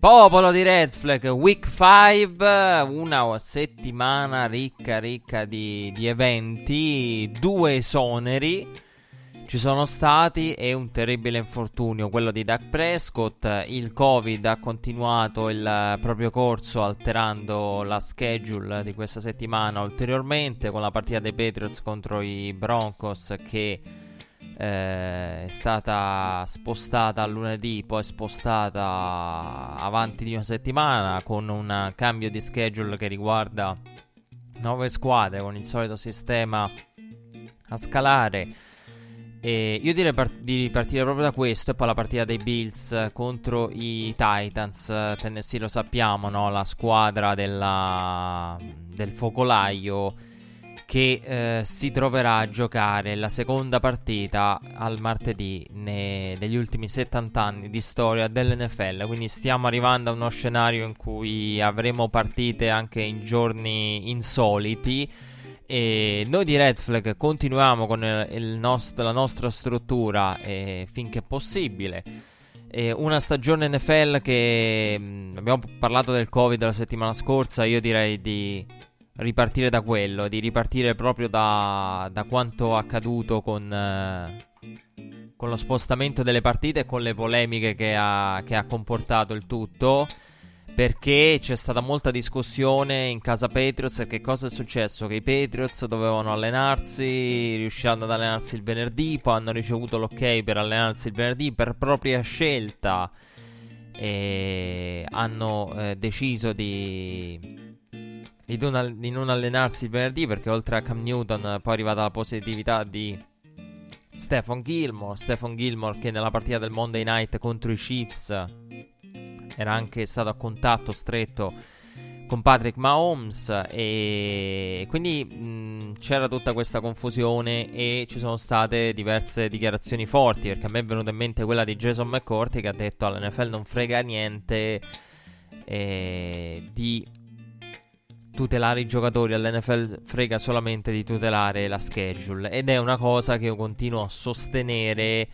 Popolo di Red Flag, Week 5, una settimana ricca, ricca di, di, eventi, due esoneri ci sono stati e un terribile infortunio, quello di Doug Prescott. Il Covid ha continuato il proprio corso alterando la schedule di questa settimana ulteriormente con la partita dei Patriots contro i Broncos che eh, è stata spostata a lunedì, poi spostata avanti di una settimana con un cambio di schedule che riguarda nove squadre con il solito sistema a scalare. E io direi part- di partire proprio da questo e poi la partita dei Bills contro i Titans. Tennessee lo sappiamo, no? la squadra della, del focolaio che eh, si troverà a giocare la seconda partita al martedì ne- negli ultimi 70 anni di storia dell'NFL. Quindi stiamo arrivando a uno scenario in cui avremo partite anche in giorni insoliti. E noi di Red Flag continuiamo con nost- la nostra struttura eh, finché possibile. Una stagione NFL che mm, abbiamo parlato del Covid la settimana scorsa. Io direi di ripartire da quello, di ripartire proprio da, da quanto accaduto con, eh, con, lo spostamento delle partite e con le polemiche che ha, che ha comportato il tutto. Perché c'è stata molta discussione in casa Patriots e che cosa è successo? Che i Patriots dovevano allenarsi, riuscendo ad allenarsi il venerdì, poi hanno ricevuto l'ok per allenarsi il venerdì per propria scelta e hanno eh, deciso di di non, di non allenarsi il venerdì perché oltre a Cam Newton poi è arrivata la positività di Stephen Gilmore. Stephen Gilmore che nella partita del Monday Night contro i Chiefs era anche stato a contatto stretto con Patrick Mahomes e quindi mh, c'era tutta questa confusione e ci sono state diverse dichiarazioni forti perché a me è venuta in mente quella di Jason McCourty che ha detto all'NFL non frega niente eh, di tutelare i giocatori all'NFL frega solamente di tutelare la schedule ed è una cosa che io continuo a sostenere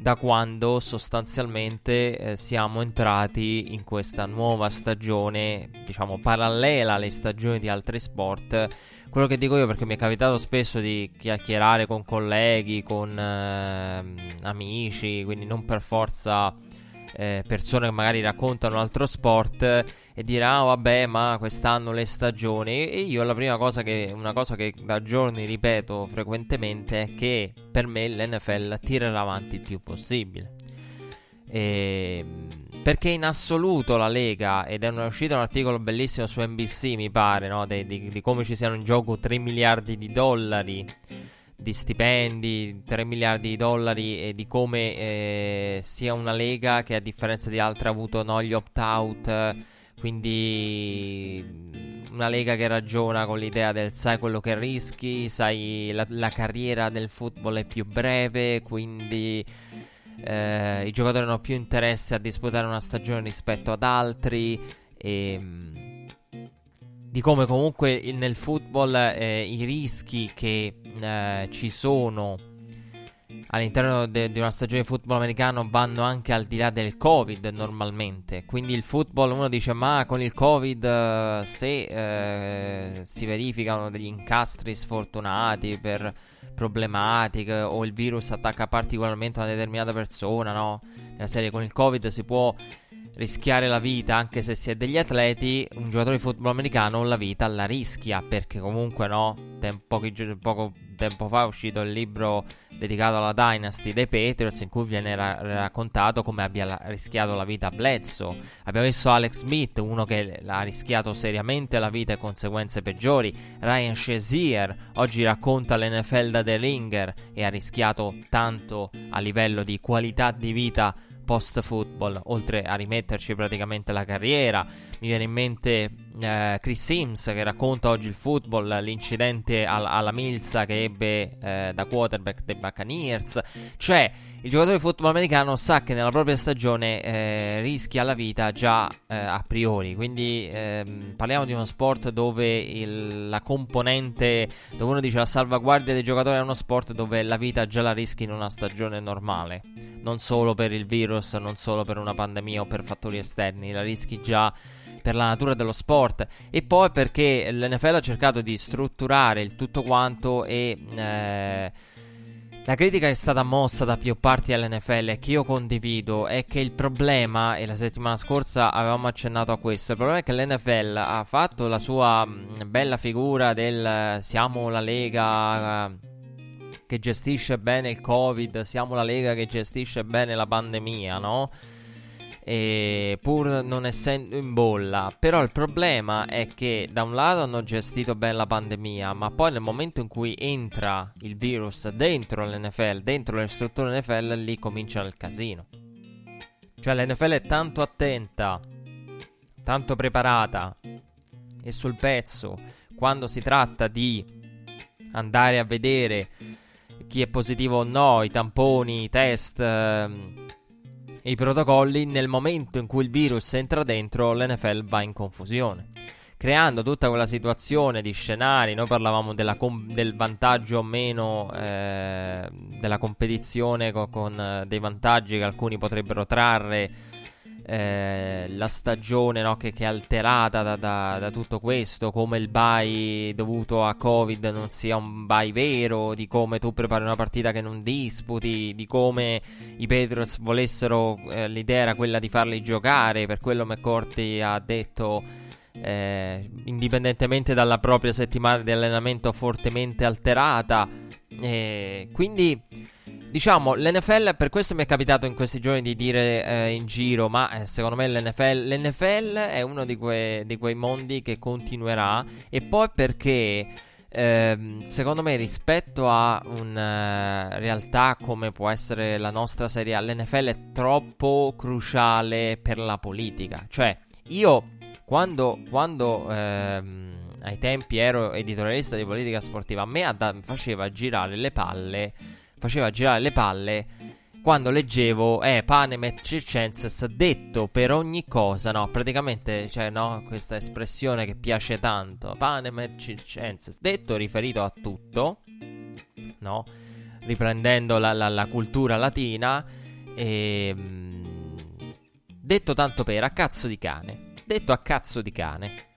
da quando sostanzialmente eh, siamo entrati in questa nuova stagione, diciamo parallela alle stagioni di altri sport. Quello che dico io perché mi è capitato spesso di chiacchierare con colleghi, con eh, amici, quindi non per forza eh, persone che magari raccontano un altro sport e dire ah vabbè ma quest'anno le stagioni e io la prima cosa che una cosa che da giorni ripeto frequentemente è che per me l'NFL tirerà avanti il più possibile e, perché in assoluto la Lega ed è uscito un articolo bellissimo su NBC mi pare no? di, di, di come ci siano in gioco 3 miliardi di dollari di stipendi, 3 miliardi di dollari e di come eh, sia una lega che a differenza di altre ha avuto no, gli opt-out, quindi mm, una lega che ragiona con l'idea del sai quello che rischi, sai la, la carriera del football è più breve, quindi eh, i giocatori hanno più interesse a disputare una stagione rispetto ad altri e mm, di come comunque nel football eh, i rischi che eh, ci sono all'interno di una stagione di football americano vanno anche al di là del covid normalmente. Quindi il football uno dice ma con il covid eh, se eh, si verificano degli incastri sfortunati per problematiche o il virus attacca particolarmente una determinata persona no? Nella serie con il covid si può rischiare la vita, anche se si è degli atleti, un giocatore di football americano la vita la rischia, perché comunque no, tem- pochi, poco tempo fa è uscito il libro dedicato alla Dynasty dei Patriots in cui viene ra- raccontato come abbia la- rischiato la vita Bledsoe. Abbiamo visto Alex Smith, uno che ha rischiato seriamente la vita e conseguenze peggiori. Ryan Shazier oggi racconta l'NFL da The Ringer e ha rischiato tanto a livello di qualità di vita post football, oltre a rimetterci praticamente la carriera. Mi viene in mente eh, Chris Sims che racconta oggi il football, l'incidente al- alla Milsa che ebbe eh, da quarterback dei Buccaneers. Cioè, il giocatore di football americano sa che nella propria stagione eh, rischia la vita già eh, a priori. Quindi ehm, parliamo di uno sport dove il, la componente, dove uno dice la salvaguardia dei giocatori è uno sport dove la vita già la rischi in una stagione normale. Non solo per il virus, non solo per una pandemia o per fattori esterni, la rischi già per la natura dello sport e poi perché l'NFL ha cercato di strutturare il tutto quanto e eh, la critica che è stata mossa da più parti all'NFL e che io condivido è che il problema, e la settimana scorsa avevamo accennato a questo, il problema è che l'NFL ha fatto la sua mh, bella figura del siamo la lega uh, che gestisce bene il Covid, siamo la lega che gestisce bene la pandemia, no? E pur non essendo in bolla. Però il problema è che da un lato hanno gestito bene la pandemia, ma poi nel momento in cui entra il virus dentro l'NFL, dentro le strutture NFL, lì comincia il casino. Cioè l'NFL è tanto attenta, tanto preparata e sul pezzo quando si tratta di andare a vedere chi è positivo o no, i tamponi, i test. Ehm, i protocolli, nel momento in cui il virus entra dentro, l'NFL va in confusione. Creando tutta quella situazione di scenari, noi parlavamo com- del vantaggio o meno eh, della competizione con, con eh, dei vantaggi che alcuni potrebbero trarre eh, la stagione no, che, che, è alterata da, da, da, tutto questo, come il bye dovuto a Covid non sia un bye vero, di come tu prepari una partita che non disputi, di come i Patriots volessero, eh, l'idea era quella di farli giocare, per quello McCourty ha detto... Eh, indipendentemente dalla propria settimana di allenamento fortemente alterata, eh, quindi Diciamo, l'NFL, per questo mi è capitato in questi giorni di dire eh, in giro, ma eh, secondo me l'NFL, l'NFL è uno di, que, di, quei mondi che continuerà e poi perché... Eh, secondo me rispetto a una uh, realtà come può essere la nostra serie l'NFL è troppo cruciale per la politica. Cioè, io quando, quando ehm, ai tempi ero editorialista di politica sportiva, a me ad- faceva girare le palle faceva girare le palle quando leggevo eh, panem et circenses detto per ogni cosa, no, praticamente, cioè, no, questa espressione che piace tanto, panem et circenses, detto riferito a tutto, no, riprendendo la, la, la cultura latina, e, ehm, detto tanto per, a cazzo di cane, detto a cazzo di cane,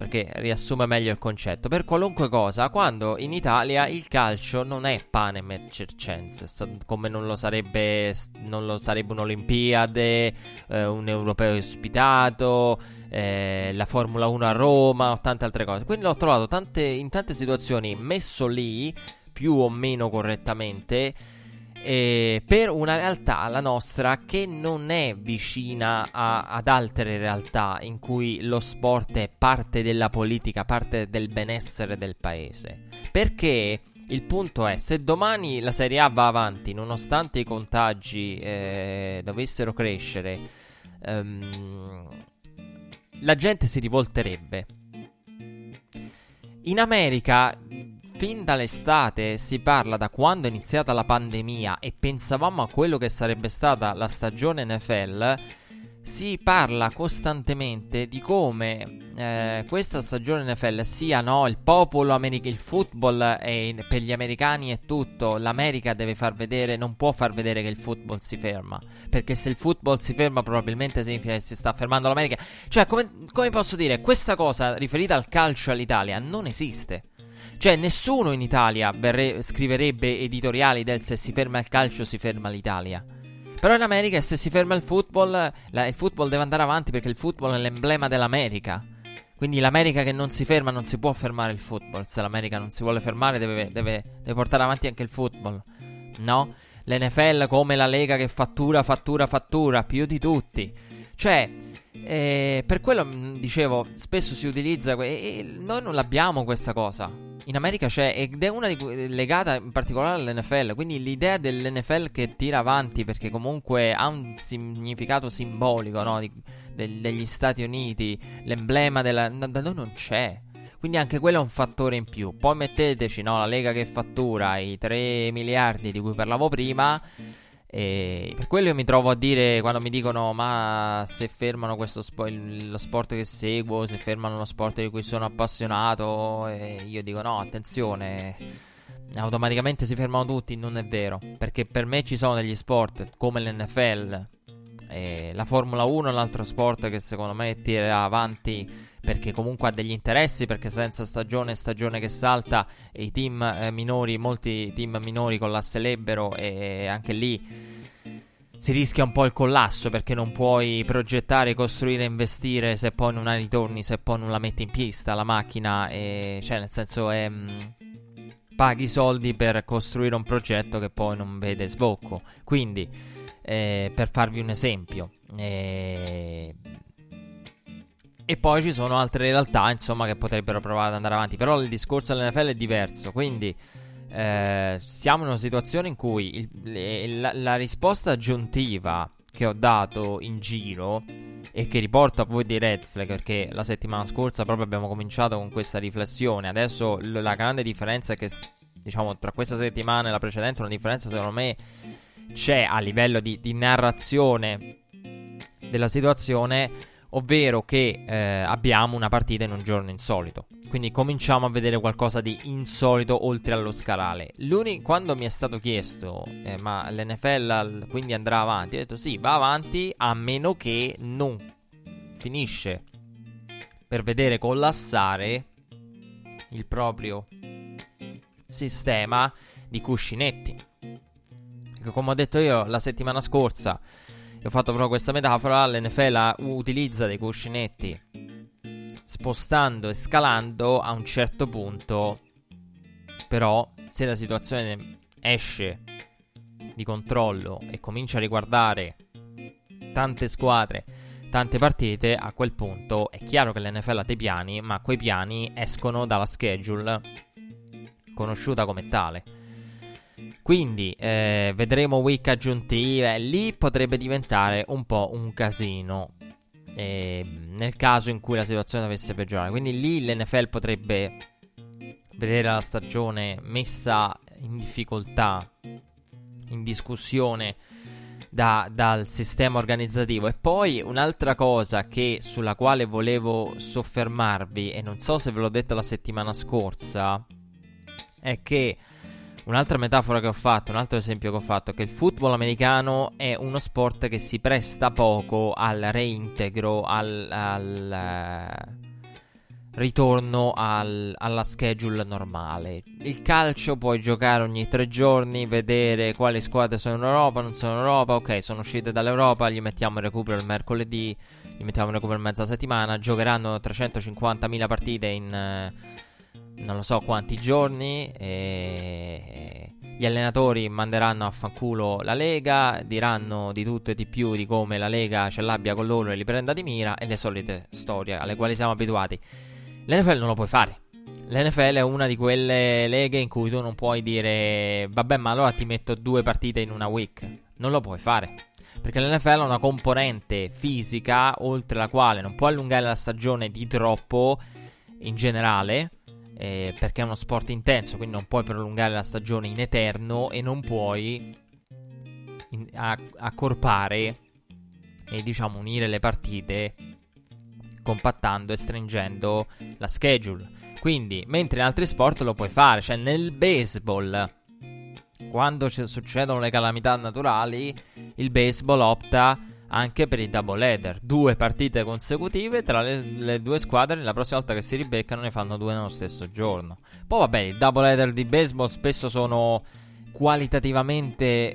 perché riassume meglio il concetto. Per qualunque cosa, quando in Italia il calcio non è panem et circenses, come non lo sarebbe, non lo sarebbe un'Olimpiade, eh, un europeo ospitato, eh, la Formula 1 a Roma o tante altre cose. Quindi l'ho trovato tante, in tante situazioni messo lì, più o meno correttamente eh, per una realtà, la nostra, che non è vicina a, ad altre realtà in cui lo sport è parte della politica, parte del benessere del paese. Perché il punto è, se domani la Serie A va avanti, nonostante i contagi eh, dovessero crescere, ehm, la gente si rivolterebbe. In America Fin dall'estate si parla da quando è iniziata la pandemia e pensavamo a quello che sarebbe stata la stagione NFL, si parla costantemente di come eh, questa stagione NFL sia no, il popolo americano, il football è, per gli americani è tutto, l'America deve far vedere, non può far vedere che il football si ferma, perché se il football si ferma probabilmente significa che si sta fermando l'America. Cioè, come, come posso dire, questa cosa riferita al calcio all'Italia non esiste. Cioè, nessuno in Italia verre- scriverebbe editoriali del se si ferma il calcio si ferma l'Italia. Però in America se si ferma il football, la- il football deve andare avanti perché il football è l'emblema dell'America. Quindi l'America che non si ferma non si può fermare il football. Se l'America non si vuole fermare deve, deve, deve portare avanti anche il football. No? L'NFL come la Lega che fattura, fattura, fattura, più di tutti. Cioè, eh, per quello dicevo, spesso si utilizza. Que- e noi non l'abbiamo questa cosa. In America c'è ed è una di legata in particolare all'NFL, quindi l'idea dell'NFL che tira avanti perché comunque ha un significato simbolico no? di, de- degli Stati Uniti, l'emblema della... da noi non c'è. Quindi anche quello è un fattore in più. Poi metteteci no, la Lega che fattura i 3 miliardi di cui parlavo prima e per quello io mi trovo a dire quando mi dicono: Ma se fermano questo spo- lo sport che seguo, se fermano lo sport di cui sono appassionato, e io dico: No, attenzione, automaticamente si fermano tutti. Non è vero, perché per me ci sono degli sport come l'NFL, e la Formula 1 è un altro sport che secondo me tira avanti perché comunque ha degli interessi, perché senza stagione, stagione che salta, e i team eh, minori, molti team minori collasselebbero e anche lì si rischia un po' il collasso perché non puoi progettare, costruire, investire se poi non hai ritorni, se poi non la metti in pista la macchina, e, cioè nel senso è... Mh, paghi soldi per costruire un progetto che poi non vede sbocco. Quindi, eh, per farvi un esempio, eh, e poi ci sono altre realtà, insomma, che potrebbero provare ad andare avanti. Però il discorso dell'NFL è diverso. Quindi eh, siamo in una situazione in cui il, la, la, risposta aggiuntiva che ho dato in giro e che riporto a voi di Red Flag perché la settimana scorsa proprio abbiamo cominciato con questa riflessione. Adesso l- la grande differenza è che, diciamo, tra questa settimana e la precedente, una differenza secondo me c'è a livello di, di narrazione della situazione ovvero che eh, abbiamo una partita in un giorno insolito. Quindi cominciamo a vedere qualcosa di insolito oltre allo scalare. L'uni- quando mi è stato chiesto, eh, ma l'NFL quindi andrà avanti, ho detto sì, va avanti a meno che non finisce per vedere collassare il proprio sistema di cuscinetti. Come ho detto io la settimana scorsa, io ho fatto proprio questa metafora, l'NFL utilizza dei cuscinetti spostando e scalando a un certo punto, però se la situazione esce di controllo e comincia a riguardare tante squadre, tante partite, a quel punto è chiaro che l'NFL ha dei piani, ma quei piani escono dalla schedule conosciuta come tale. Quindi eh, vedremo week aggiuntive. Lì potrebbe diventare un po' un casino. Eh, nel caso in cui la situazione dovesse peggiorare. Quindi lì l'NFL potrebbe vedere la stagione messa in difficoltà, in discussione da, dal sistema organizzativo. E poi un'altra cosa che, sulla quale volevo soffermarvi, e non so se ve l'ho detto la settimana scorsa, è che Un'altra metafora che ho fatto, un altro esempio che ho fatto, è che il football americano è uno sport che si presta poco al reintegro, al, al uh, ritorno al, alla schedule normale. Il calcio puoi giocare ogni tre giorni, vedere quali squadre sono in Europa, non sono in Europa, ok, sono uscite dall'Europa, gli mettiamo il recupero il mercoledì, gli mettiamo il recupero in mezza settimana, giocheranno 350.000 partite in... Uh, non lo so quanti giorni. E gli allenatori manderanno a fanculo la Lega, diranno di tutto e di più di come la Lega ce l'abbia con loro e li prenda di mira e le solite storie alle quali siamo abituati. L'NFL non lo puoi fare. L'NFL è una di quelle leghe in cui tu non puoi dire vabbè ma allora ti metto due partite in una week. Non lo puoi fare. Perché l'NFL ha una componente fisica oltre la quale non puoi allungare la stagione di troppo in generale eh, perché è uno sport intenso, quindi non puoi prolungare la stagione in eterno e non puoi in, a, accorpare e diciamo unire le partite compattando e stringendo la schedule. Quindi, mentre in altri sport lo puoi fare, cioè nel baseball, quando succedono le calamità naturali, il baseball opta anche per i double header. Due partite consecutive tra le, le, due squadre. La prossima volta che si ribeccano ne fanno due nello stesso giorno. Poi vabbè, i double header di baseball spesso sono qualitativamente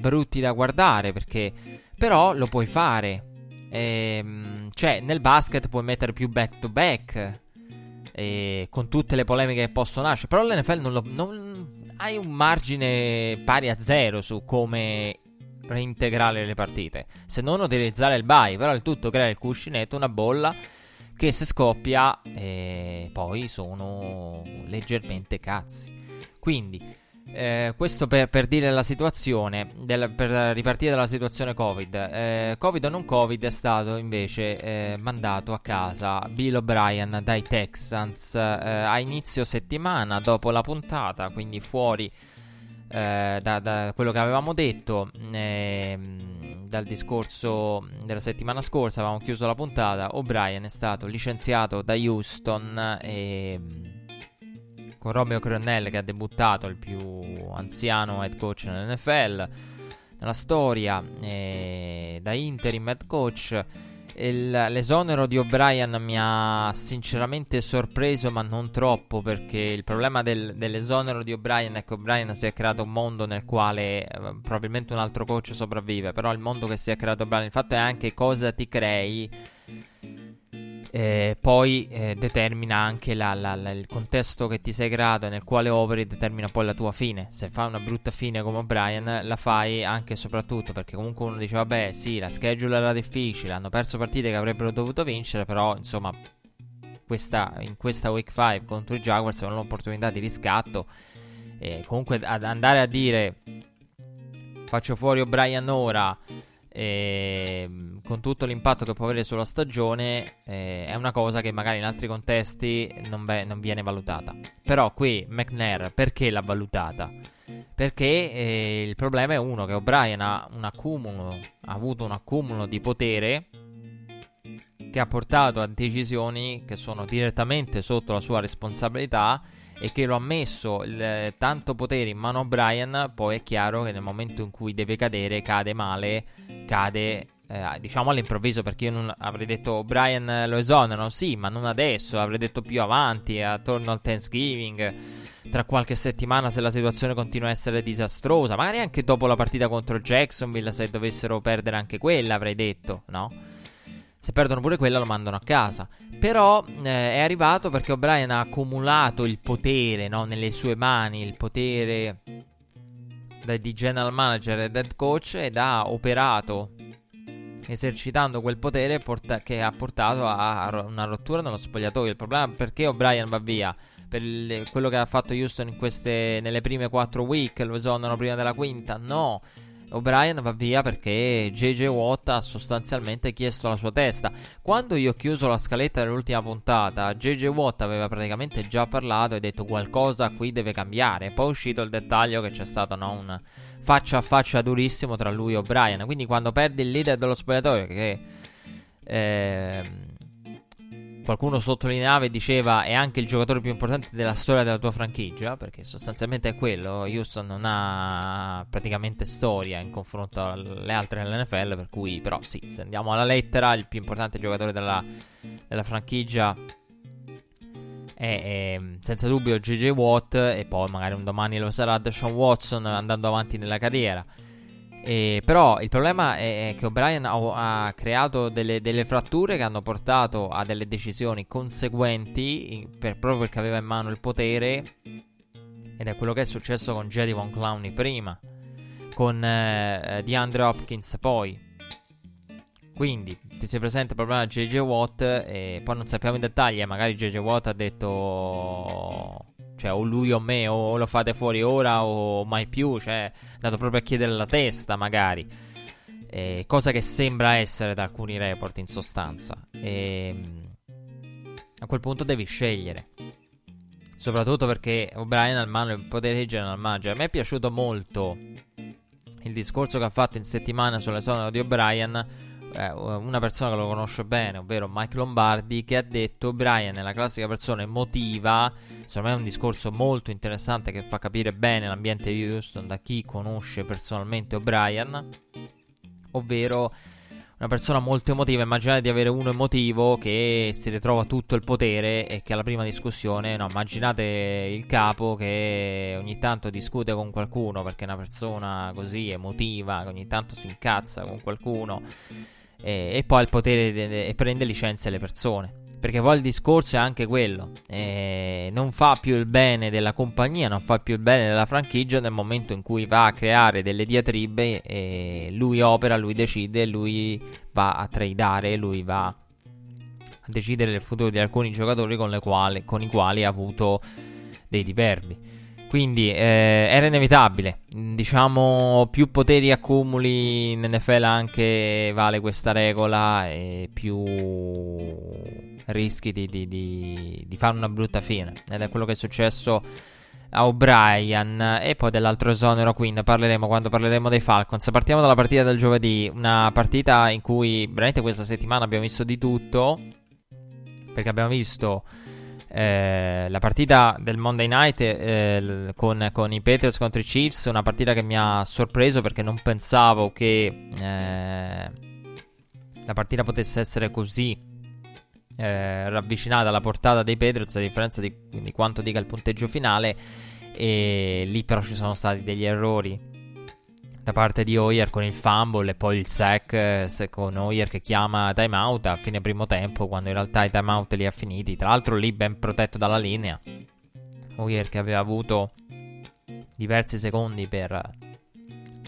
brutti da guardare perché però lo puoi fare. Ehm, cioè, nel basket puoi mettere più back to back. E con tutte le polemiche che possono nascere. Però l'NFL non lo. Non, hai un margine pari a zero su come reintegrare le partite, se non utilizzare il buy, però il tutto crea il cuscinetto, una bolla che se scoppia eh, poi sono leggermente cazzi. Quindi eh, questo per, per, dire la situazione, del, per ripartire dalla situazione Covid. Eh, Covid o non Covid è stato invece eh, mandato a casa Bill O'Brien dai Texans eh, a inizio settimana dopo la puntata, quindi fuori eh, da, da, quello che avevamo detto ehm, dal discorso della settimana scorsa, avevamo chiuso la puntata. O'Brien è stato licenziato da Houston e con Romeo Cronnell che ha debuttato, il più anziano head coach nell'NFL nella storia, da interim head coach. Il, l'esonero di O'Brien mi ha sinceramente sorpreso, ma non troppo, perché il problema del, dell'esonero di O'Brien è che O'Brien si è creato un mondo nel quale eh, probabilmente un altro coach sopravvive, però il mondo che si è creato O'Brien, il fatto è anche cosa ti crei eh, poi eh, determina anche la, la, la, il contesto che ti sei creato e nel quale operi, determina poi la tua fine. Se fai una brutta fine come Brian, la fai anche e soprattutto perché comunque uno dice: Vabbè, sì, la schedule era difficile, hanno perso partite che avrebbero dovuto vincere, però insomma, questa, in questa week 5 contro i Jaguars è un'opportunità di riscatto. E comunque ad andare a dire: Faccio fuori O'Brien ora. E, ehm, con tutto l'impatto che può avere sulla stagione, eh, è una cosa che magari in altri contesti non, be- non viene valutata. Però qui McNair perché l'ha valutata? Perché eh, il problema è uno che O'Brien ha un accumulo, ha avuto un accumulo di potere che ha portato a decisioni che sono direttamente sotto la sua responsabilità e che lo ha messo il, tanto potere in mano a Brian, poi è chiaro che nel momento in cui deve cadere, cade male, cade eh, diciamo all'improvviso perché io non avrei detto Brian lo esonerano, sì, ma non adesso, avrei detto più avanti, attorno al Thanksgiving, tra qualche settimana se la situazione continua a essere disastrosa, magari anche dopo la partita contro Jacksonville se dovessero perdere anche quella avrei detto, no? Se perdono pure quella lo mandano a casa. Però eh, è arrivato perché O'Brien ha accumulato il potere no, nelle sue mani, il potere di general manager e head coach ed ha operato esercitando quel potere porta- che ha portato a una rottura nello spogliatoio. Il problema è perché O'Brien va via. Per il, quello che ha fatto Houston queste, nelle prime quattro week, lo esonerano prima della quinta? No, O'Brien va via perché JJ Watt ha sostanzialmente chiesto la sua testa. Quando io ho chiuso la scaletta dell'ultima puntata, JJ Watt aveva praticamente già parlato e detto qualcosa qui deve cambiare. Poi è uscito il dettaglio che c'è stato no, un faccia a faccia durissimo tra lui e O'Brien. Quindi quando perdi il leader dello spogliatoio che... Eh, qualcuno sottolineava e diceva è anche il giocatore più importante della storia della tua franchigia, perché sostanzialmente è quello. Houston non ha praticamente storia in confronto alle altre nell'NFL, per cui però sì, se andiamo alla lettera, il più importante giocatore della, della franchigia è, è, senza dubbio JJ Watt e poi magari un domani lo sarà Deshaun Watson andando avanti nella carriera. E, però il problema è, che O'Brien ha, ha creato delle, delle, fratture che hanno portato a delle decisioni conseguenti per, proprio perché aveva in mano il potere. Ed è quello che è successo con Jedi Von Clowney prima con eh, DeAndre Hopkins poi. Quindi ti sei presente il problema JJ Watt? E poi non sappiamo i dettagli e magari JJ Watt ha detto cioè, o lui o me, o lo fate fuori ora o mai più. Cioè, andato proprio a chiedere la testa, magari. Eh, cosa che sembra essere da alcuni report, in sostanza. E, ehm, a quel punto devi scegliere. Soprattutto perché O'Brien in mano potere di general manager. A me è piaciuto molto il discorso che ha fatto in settimana sulle sull'esonero di O'Brien eh, una persona che lo conosce bene, ovvero Mike Lombardi, che ha detto Brian è la classica persona emotiva. Secondo me è un discorso molto interessante che fa capire bene l'ambiente di Houston da chi conosce personalmente O'Brien, ovvero una persona molto emotiva. Immaginate di avere uno emotivo che si ritrova tutto il potere e che alla prima discussione, no, immaginate il capo che ogni tanto discute con qualcuno perché è una persona così emotiva, che ogni tanto si incazza con qualcuno e, e poi ha il potere e prende licenze alle persone. Perché poi il discorso è anche quello: eh, non fa più il bene della compagnia, non fa più il bene della franchigia nel momento in cui va a creare delle diatribe. E lui opera, lui decide, lui va a tradare, lui va decidere il futuro di alcuni giocatori con, quali, con i quali ha avuto dei diverbi. Quindi eh, era inevitabile. Diciamo, più poteri accumuli in NFL anche vale questa regola e più rischi di, di, di, di fare una brutta fine. Ed è quello che è successo a O'Brien e poi dell'altro esonero quindi parleremo quando parleremo dei Falcons. Partiamo dalla partita del giovedì, una partita in cui veramente questa settimana abbiamo visto di tutto perché abbiamo visto eh, la partita del Monday Night eh, con, con, i Patriots contro i Chiefs, una partita che mi ha sorpreso perché non pensavo che eh, la partita potesse essere così eh, ravvicinata alla portata dei Patriots, a differenza di, di quanto dica il punteggio finale. E lì però ci sono stati degli errori da parte di Hoyer con il fumble e poi il sack eh, con Hoyer che chiama timeout a fine primo tempo quando in realtà i timeout li ha finiti. Tra l'altro lì ben protetto dalla linea. Hoyer che aveva avuto diversi secondi per,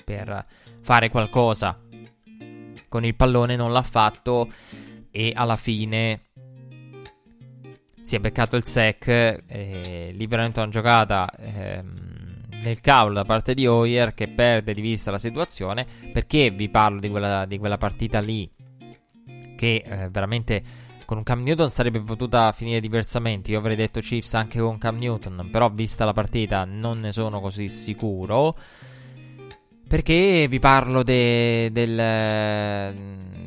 per fare qualcosa. Con il pallone non l'ha fatto e alla fine si è beccato il sack eh, lì veramente una giocata ehm, nel cavolo da parte di Hoyer che perde di vista la situazione. Perché vi parlo di quella, di quella partita lì? Che eh, veramente con un Cam Newton sarebbe potuta finire diversamente. Io avrei detto Chiefs anche con Cam Newton, però vista la partita non ne sono così sicuro. Perché vi parlo de, del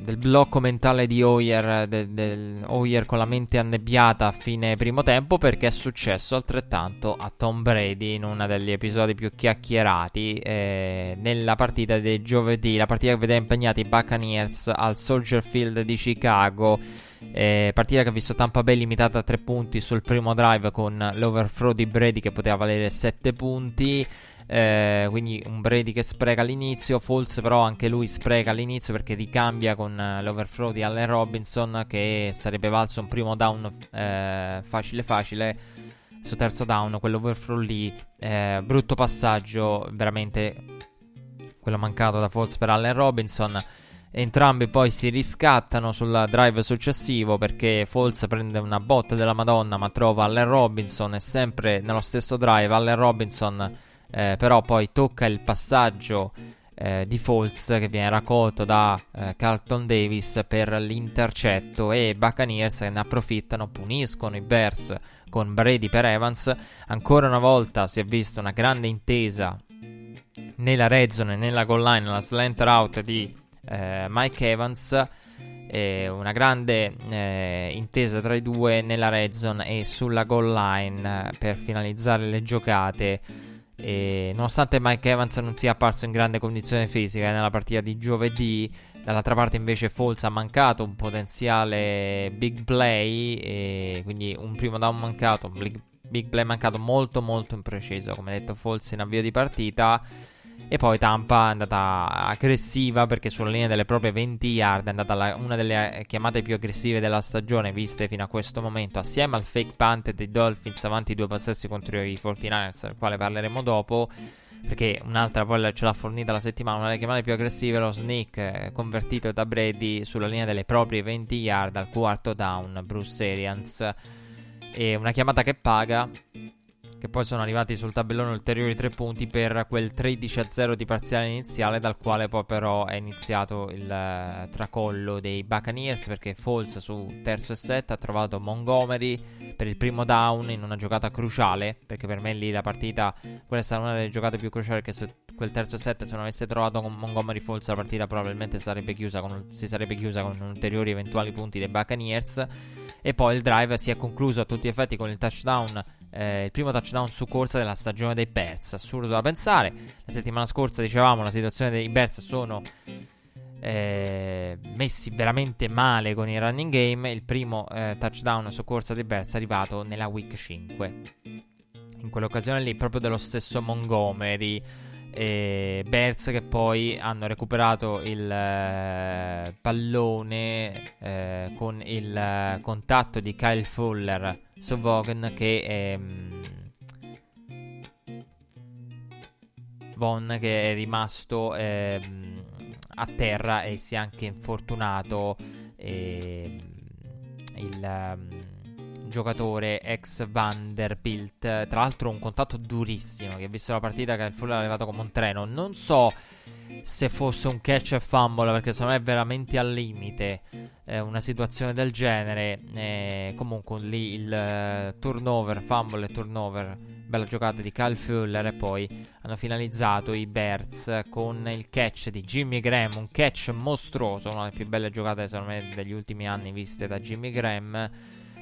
del blocco mentale di Hoyer, del Hoyer con la mente annebbiata a fine primo tempo perché è successo altrettanto a Tom Brady in uno degli episodi più chiacchierati eh, nella partita del giovedì, la partita che vedeva impegnati i Buccaneers al Soldier Field di Chicago. Eh, partita che ha visto Tampa Bay limitata a 3 punti sul primo drive con l'overthrow di Brady che poteva valere 7 punti. Eh, quindi un Brady che spreca all'inizio. Foles, però, anche lui spreca all'inizio perché ricambia con uh, l'overthrow di Allen Robinson. Che sarebbe valso un primo down eh, facile, facile. Su terzo down, quell'overthrow lì. Eh, brutto passaggio, veramente quello mancato da Foles per Allen Robinson. Entrambi poi si riscattano sul drive successivo perché Foles prende una botta della Madonna ma trova Allen Robinson e sempre nello stesso drive Allen Robinson eh, però poi tocca il passaggio eh, di Falls che viene raccolto da eh, Carlton Davis per l'intercetto e Buccaneers che ne approfittano, puniscono i Bears con Brady per Evans. Ancora una volta si è vista una grande intesa nella red zone, nella goal line, nella slant route di eh, Mike Evans. una grande eh, intesa tra i due nella red zone e sulla goal line eh, per finalizzare le giocate. E nonostante Mike Evans non sia apparso in grande condizione fisica nella partita di giovedì, dall'altra parte invece Falls ha mancato un potenziale big play, quindi un primo down mancato, un big, big play mancato molto molto impreciso, come detto Falls in avvio di partita. E poi Tampa è andata aggressiva perché sulla linea delle proprie 20 yard è andata la, una delle chiamate più aggressive della stagione viste fino a questo momento, assieme al fake punt dei Dolphins avanti due possessi contro i 49ers, del quale parleremo dopo. Perché un'altra poi ce l'ha fornita la settimana, una delle chiamate più aggressive, lo sneak eh, convertito da Brady sulla linea delle proprie 20 yard al quarto down, Bruce Arians. E una chiamata che paga che poi sono arrivati sul tabellone ulteriori 3 punti per quel 13-0 di parziale iniziale, dal quale poi però è iniziato il uh, tracollo dei Buccaneers, perché Falls su terzo e 7 ha trovato Montgomery per il primo down in una giocata cruciale, perché per me lì la partita, quella è stata una delle giocate più cruciali, che se quel terzo 7 se non avesse trovato con Montgomery Falls la partita probabilmente sarebbe con, si sarebbe chiusa con ulteriori eventuali punti dei Buccaneers. E poi il drive si è concluso a tutti gli effetti con il touchdown eh, il primo touchdown su corsa della stagione dei Bears. Assurdo da pensare. La settimana scorsa dicevamo la situazione dei Bears sono eh, messi veramente male con il running game. Il primo eh, touchdown su corsa dei Bears è arrivato nella week 5. In quell'occasione lì, proprio dello stesso Montgomery. E Bears che poi hanno recuperato il eh, pallone eh, con il eh, contatto di Kyle Fuller su che è mm, Von che è rimasto eh, a terra e si è anche infortunato e, il, giocatore ex Vanderbilt. Tra l'altro un contatto durissimo, che ha visto la partita che il Fuller ha levato come un treno. Non so se fosse un catch e fumble, perché secondo me è veramente al limite eh, una situazione del genere. Eh, comunque lì il uh, turnover, fumble e turnover bella giocata di Kyle Fuller e poi hanno finalizzato i Bears con il catch di Jimmy Graham, un catch mostruoso, una delle più belle giocate secondo me degli ultimi anni viste da Jimmy Graham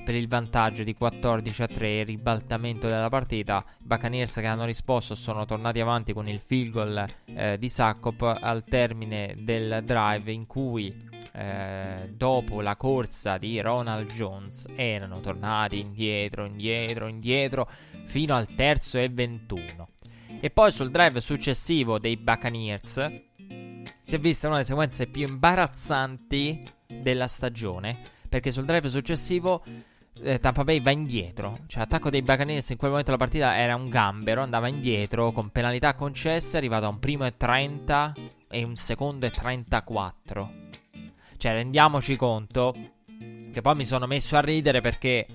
per il vantaggio di 14 a 3, ribaltamento della partita. I Buccaneers che hanno risposto sono tornati avanti con il field goal eh, di Sakop al termine del drive in cui eh, dopo la corsa di Ronald Jones erano tornati indietro, indietro, indietro fino al terzo e 21. E poi sul drive successivo dei Buccaneers si è vista una delle sequenze più imbarazzanti della stagione perché sul drive successivo eh, Tampa Bay va indietro. Cioè, l'attacco dei Buccaneers in quel momento della partita era un gambero, andava indietro con penalità concesse, è arrivato a un primo e 30 e un secondo e 34. Cioè, rendiamoci conto che poi mi sono messo a ridere perché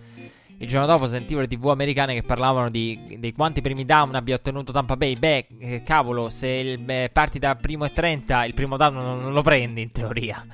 il giorno dopo sentivo le tv americane che parlavano di, di quanti primi down abbia ottenuto Tampa Bay. Beh, eh, cavolo, se il, beh, parti da primo e 30, il primo down non, non lo prendi in teoria.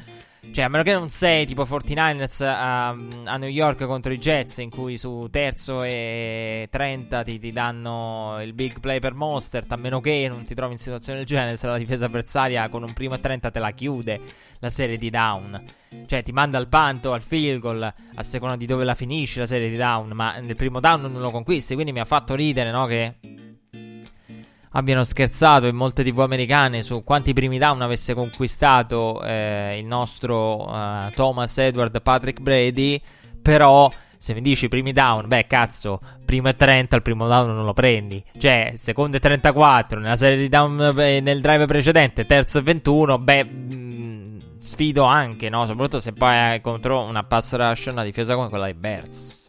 Cioè, a meno che non sei tipo 49ers a, a, New York contro i Jets, in cui su terzo e 30 ti, ti, danno il big play per Monster, a meno che non ti trovi in situazione del genere, se la difesa avversaria con un primo e 30 te la chiude la serie di down. Cioè, ti manda al panto, al field goal, a seconda di dove la finisci la serie di down, ma nel primo down non lo conquisti, quindi mi ha fatto ridere, no, che abbiano scherzato in molte tv americane su quanti primi down avesse conquistato eh, il nostro uh, Thomas Edward Patrick Brady, però se mi dici primi down, beh cazzo, primo e 30 il primo down non lo prendi. Cioè, secondo e 34 nella serie di down eh, nel drive precedente, terzo e 21, beh mm, sfido anche, no? Soprattutto se poi è contro una pass rush, una difesa come quella dei Bears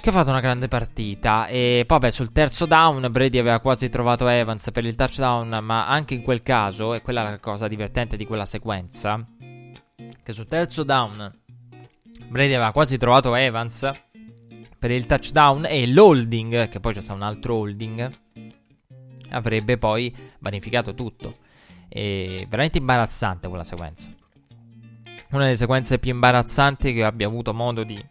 che ha fatto una grande partita. E poi, beh, sul terzo down Brady aveva quasi trovato Evans per il touchdown, ma anche in quel caso, e quella è la cosa divertente di quella sequenza, che sul terzo down Brady aveva quasi trovato Evans per il touchdown e l'holding, che poi c'è stato un altro holding, avrebbe poi vanificato tutto. E veramente imbarazzante quella sequenza. Una delle sequenze più imbarazzanti che abbia avuto modo di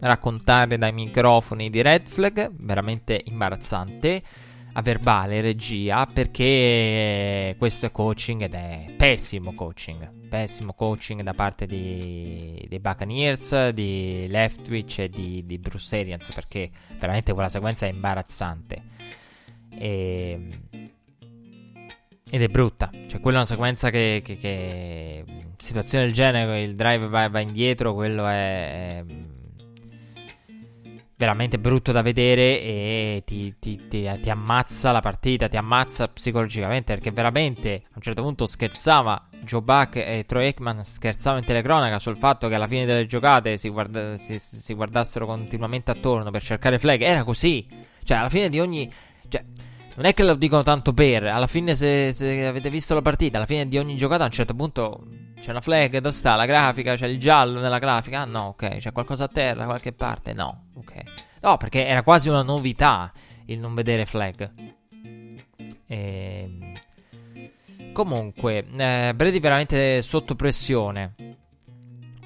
raccontare dai microfoni di Red Flag, veramente imbarazzante, a verbale, regia, perché questo è coaching ed è pessimo coaching, pessimo coaching da parte di, dei Buccaneers, di Leftwich e di, di Bruce Arians, perché veramente quella sequenza è imbarazzante. E, ed è brutta, cioè quella è una sequenza che, che, che situazione del genere, il drive va, va indietro, quello è veramente brutto da vedere e ti, ti, ti, ti, ammazza la partita, ti ammazza psicologicamente perché veramente a un certo punto scherzava Joe Buck e Troy Ekman scherzavano in telecronaca sul fatto che alla fine delle giocate si, guarda, si, si guardassero continuamente attorno per cercare flag, era così, cioè alla fine di ogni... Cioè, non è che lo dicono tanto per, alla fine se, se avete visto la partita, alla fine di ogni giocata a un certo punto c'è una flag, dove sta la grafica? C'è il giallo nella grafica? Ah no, ok. C'è qualcosa a terra, da qualche parte? No, ok. No, perché era quasi una novità il non vedere flag. E... Ehm, comunque, eh, Brady veramente sotto pressione.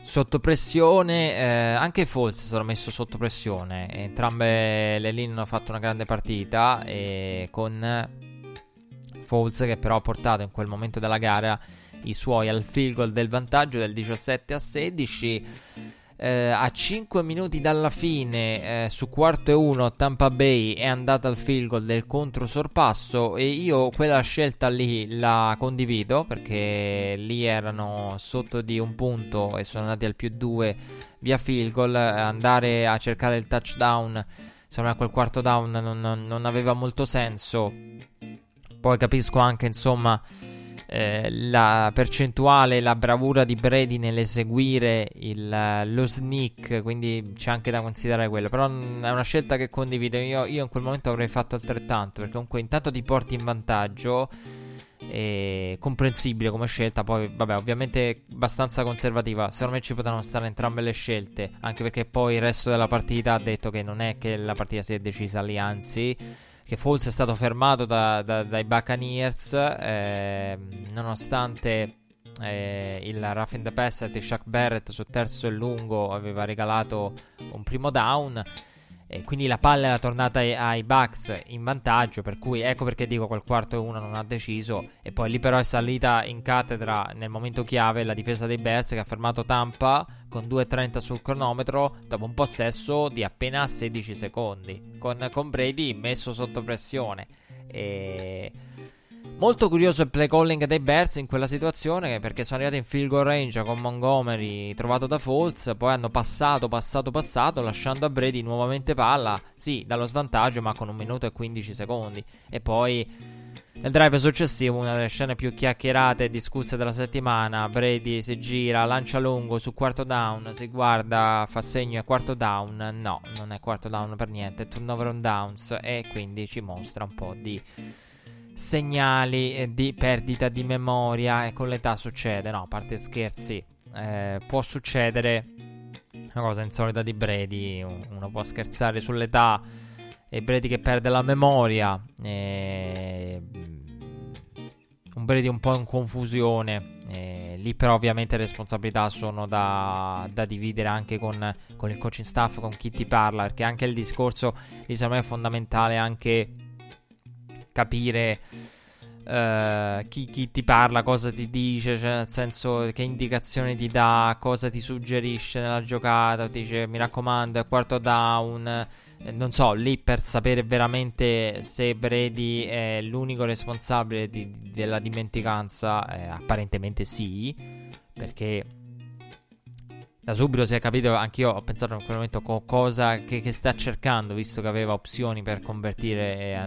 Sotto pressione, eh, anche Falls sarà messo sotto pressione. Entrambe le linee hanno fatto una grande partita. E con Falls che però ha portato in quel momento della gara i suoi al field goal del vantaggio del 17 a 16. Eh, a 5 minuti dalla fine, eh, su quarto e 1, Tampa Bay è andata al field goal del controsorpasso e io quella scelta lì la condivido perché lì erano sotto di un punto e sono andati al più 2 via field goal. Andare a cercare il touchdown, me quel quarto down non, non, non aveva molto senso. Poi capisco anche, insomma eh, la percentuale, la bravura di Brady nell'eseguire il, lo sneak, quindi c'è anche da considerare quello. Però è una scelta che condivido. Io, io in quel momento avrei fatto altrettanto, perché comunque intanto ti porti in vantaggio. Comprensibile come scelta. Poi, vabbè, ovviamente abbastanza conservativa. Secondo me ci potranno stare entrambe le scelte. Anche perché poi il resto della partita ha detto che non è che la partita si è decisa lì, anzi. Che Falls è stato fermato da, da, dai Buccaneers. Eh, nonostante eh, il rough in the pass di Shaq Barrett sul terzo e lungo aveva regalato un primo down. E quindi la palla era tornata ai, ai Bucks in vantaggio, per cui ecco perché dico quel quarto e uno non ha deciso. E poi lì però è salita in cattedra nel momento chiave la difesa dei Bears che ha fermato Tampa con 2.30 sul cronometro dopo un possesso di appena 16 secondi, con, con Brady messo sotto pressione. E Molto curioso il play calling dei Bears in quella situazione perché sono arrivati in field goal range con Montgomery trovato da Falls, poi hanno passato, passato, passato, lasciando a Brady nuovamente palla, sì, dallo svantaggio ma con un minuto e 15 secondi. E poi nel drive successivo, una delle scene più chiacchierate e discusse della settimana, Brady si gira, lancia lungo su quarto down, si guarda, fa segno è quarto down, no, non è quarto down per niente, è turnover on downs e quindi ci mostra un po' di segnali di perdita di memoria e con l'età succede, no, a parte scherzi, eh, può succedere una cosa insolita di Brady, uno può scherzare sull'età e Brady che perde la memoria, e... un Brady un po' in confusione, e... lì però ovviamente le responsabilità sono da, da dividere anche con, con il coaching staff, con chi ti parla, perché anche il discorso di secondo me è fondamentale anche capire uh, chi, chi, ti parla, cosa ti dice, cioè nel senso che indicazioni ti dà, cosa ti suggerisce nella giocata, ti dice mi raccomando è quarto down, non so, lì per sapere veramente se Brady è l'unico responsabile di, di, della dimenticanza, eh, apparentemente sì, perché da subito si è capito, anch'io ho pensato in quel momento co- cosa che, che, sta cercando, visto che aveva opzioni per convertire eh,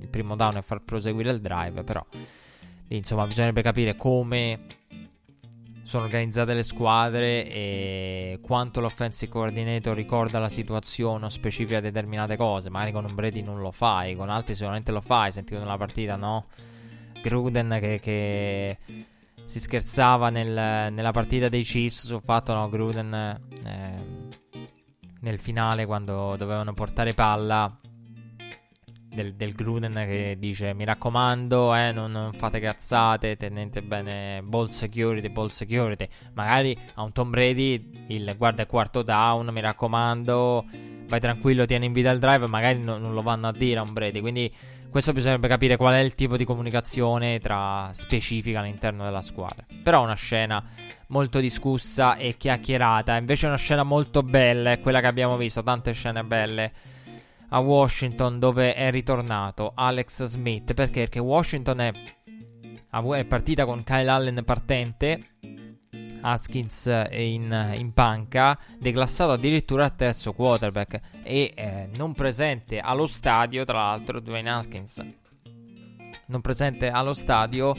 il primo down e far proseguire il drive, però insomma bisognerebbe capire come sono organizzate le squadre e quanto l'offensive coordinator ricorda la situazione o specifica determinate cose. Magari con un Brady non lo fai, con altri sicuramente lo fai, sentito nella partita, no? Gruden che, che si scherzava nel, nella partita dei Chiefs sul fatto, no? Gruden eh, nel finale quando dovevano portare palla del, del, Gruden che dice mi raccomando eh, non, non, fate cazzate tenete bene ball security ball security. Magari a un Tom Brady il guarda il quarto down mi raccomando vai tranquillo tieni in vita il drive. Magari no, non lo vanno a dire a un Brady. Quindi questo bisognerebbe capire qual è il tipo di comunicazione tra specifica all'interno della squadra. Però una scena molto discussa e chiacchierata. Invece una scena molto bella è quella che abbiamo visto tante scene belle a Washington dove è ritornato Alex Smith perché, perché Washington è, è partita con Kyle Allen partente Haskins in, in, panca, declassato addirittura al terzo quarterback e eh, non presente allo stadio, tra l'altro Dwayne Haskins. Non presente allo stadio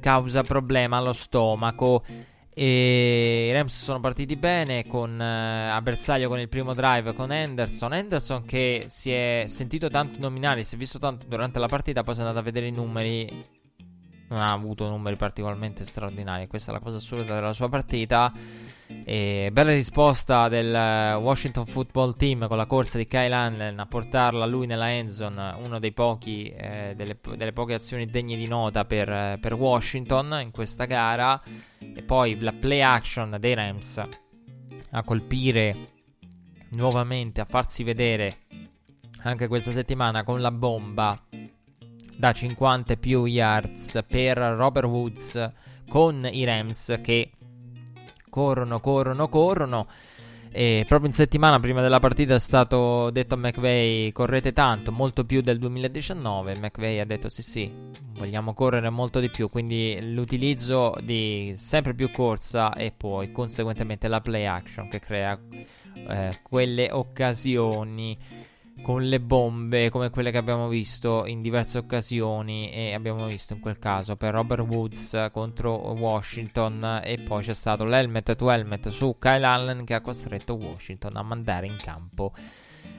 causa problema allo stomaco e i Rams sono partiti bene con uh, a bersaglio con il primo drive con Henderson. Henderson che si è sentito tanto nominare, si è visto tanto durante la partita, poi si è andato a vedere i numeri. Non ha avuto numeri particolarmente straordinari. Questa è la cosa assurda della sua partita. E bella risposta del Washington Football Team con la corsa di Kyle Allen a portarla lui nella endzone, pochi eh, delle, delle, poche azioni degne di nota per, per, Washington in questa gara. E poi la play action dei Rams a colpire nuovamente, a farsi vedere anche questa settimana con la bomba da 50 più yards per Robert Woods con i Rams che corrono, corrono, corrono. E proprio in settimana prima della partita è stato detto a McVeigh correte tanto, molto più del 2019. McVeigh ha detto sì sì, vogliamo correre molto di più, quindi l'utilizzo di sempre più corsa e poi conseguentemente la play action che crea eh, quelle occasioni con le bombe come quelle che abbiamo visto in diverse occasioni e abbiamo visto in quel caso per Robert Woods contro Washington e poi c'è stato l'helmet to helmet su Kyle Allen che ha costretto Washington a mandare in campo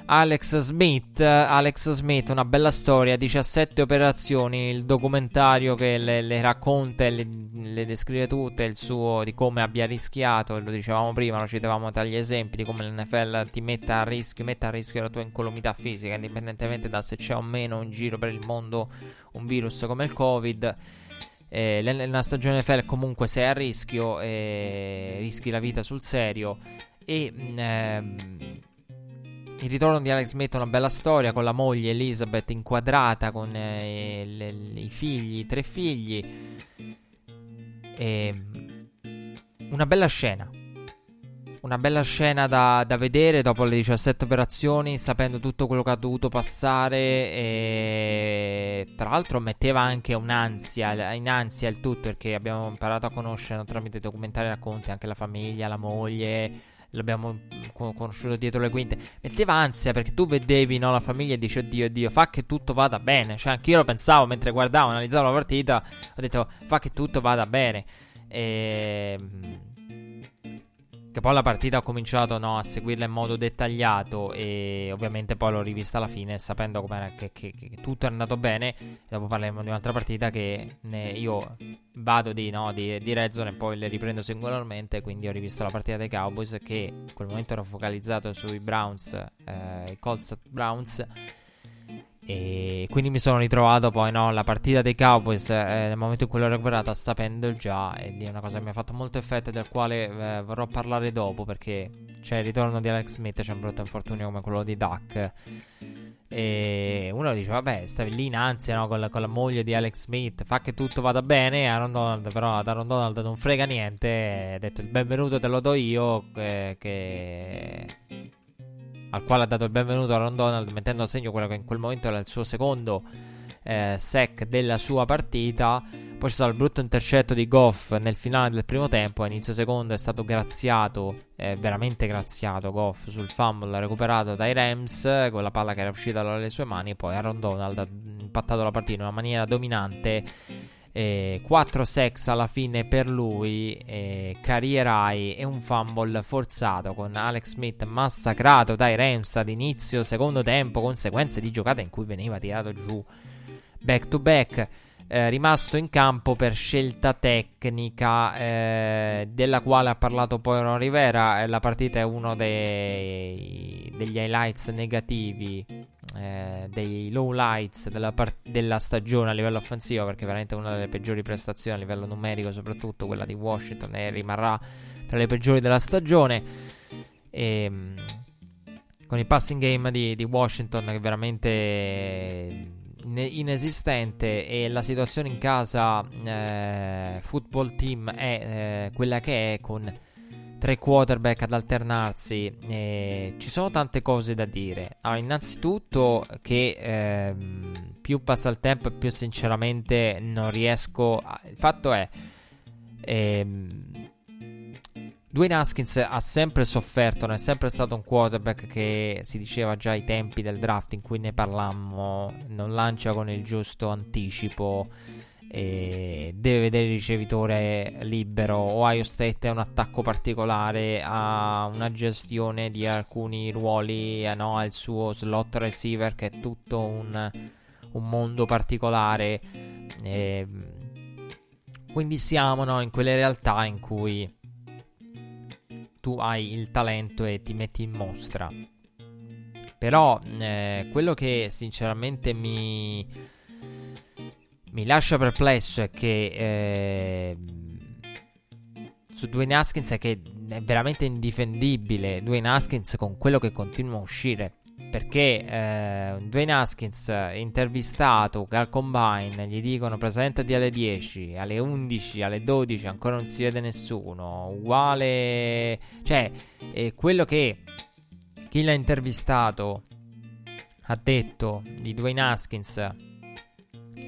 Alex Smith, Alex Smith, una bella storia, 17 operazioni, il documentario che le, le racconta e le, le, descrive tutte, il suo di come abbia rischiato, lo dicevamo prima, lo citavamo tra gli esempi di come l'NFL ti metta a rischio, metta a rischio la tua incolumità fisica, indipendentemente da se c'è o meno in giro per il mondo un virus come il Covid. Eh, la stagione NFL comunque sei a rischio, eh, rischi la vita sul serio e... Ehm, il ritorno di Alex Smith è una bella storia con la moglie Elizabeth inquadrata con eh, le, i figli, i tre figli. E una bella scena. Una bella scena da, da, vedere dopo le 17 operazioni, sapendo tutto quello che ha dovuto passare. E tra l'altro metteva anche un'ansia, in ansia il tutto, perché abbiamo imparato a conoscere tramite documentari e racconti anche la famiglia, la moglie l'abbiamo conosciuto dietro le quinte, metteva ansia perché tu vedevi no, la famiglia e dici oddio, oddio, fa che tutto vada bene. Cioè, anch'io lo pensavo mentre guardavo, analizzavo la partita, ho detto fa che tutto vada bene. Ehm, che poi la partita ho cominciato no, a seguirla in modo dettagliato e ovviamente poi l'ho rivista alla fine sapendo che, che, che, tutto è andato bene. Dopo parleremo di un'altra partita che io vado di, no, di, di Red Zone e poi le riprendo singolarmente. Quindi ho rivisto la partita dei Cowboys che in quel momento ero focalizzato sui Browns, eh, i Colts Browns e quindi mi sono ritrovato poi no, la partita dei Cowboys eh, nel momento in cui l'ho recuperata sapendo già ed è una cosa che mi ha fatto molto effetto e del quale eh, vorrò parlare dopo perché c'è il ritorno di Alex Smith c'è un brutto infortunio come quello di Duck e uno dice vabbè stavi lì in ansia no, con, la, con, la, moglie di Alex Smith fa che tutto vada bene Aaron Donald però ad Aaron Donald non frega niente ha detto il benvenuto te lo do io eh, che al quale ha dato il benvenuto a Ron Donald mettendo a segno quello che in quel momento era il suo secondo eh, sec della sua partita. Poi c'è stato il brutto intercetto di Goff nel finale del primo tempo. A inizio secondo è stato graziato, eh, veramente graziato Goff sul fumble recuperato dai Rams con la palla che era uscita dalle sue mani. Poi Aaron Donald ha impattato la partita in una maniera dominante eh, 4 sex alla fine per lui, eh, career high e un fumble forzato con Alex Smith massacrato dai Rams ad inizio secondo tempo, conseguenze di giocata in cui veniva tirato giù back to back. Eh, rimasto in campo per scelta tecnica eh, della quale ha parlato poi Ron Rivera. Eh, la partita è uno dei, degli highlights negativi eh, dei low lights della, part- della, stagione a livello offensivo, perché veramente una delle peggiori prestazioni a livello numerico, soprattutto quella di Washington, e rimarrà tra le peggiori della stagione. E, ehm, con il passing game di, di Washington che è veramente inesistente e la situazione in casa eh, football team è eh, quella che è con tre quarterback ad alternarsi, eh, ci sono tante cose da dire. Allora, innanzitutto che ehm, più passa il tempo più sinceramente non riesco... A... Il fatto è... Ehm, Dwayne Haskins ha sempre sofferto, non è sempre stato un quarterback che si diceva già ai tempi del draft in cui ne parlammo, non lancia con il giusto anticipo deve vedere il ricevitore libero. Ohio State è un attacco particolare, ha una gestione di alcuni ruoli, eh, no? ha il suo slot receiver che è tutto un, un mondo particolare. E, quindi siamo no, in quelle realtà in cui tu hai il talento e ti metti in mostra. Però eh, quello che sinceramente mi mi lascia perplesso è che eh, su Dwayne Haskins è che è veramente indifendibile Dwayne Haskins con quello che continua a uscire. Perché eh, Dwayne Haskins intervistato al combine gli dicono presentati alle 10 alle 11 alle 12 ancora non si vede nessuno uguale cioè eh, quello che chi l'ha intervistato ha detto di Dwayne Haskins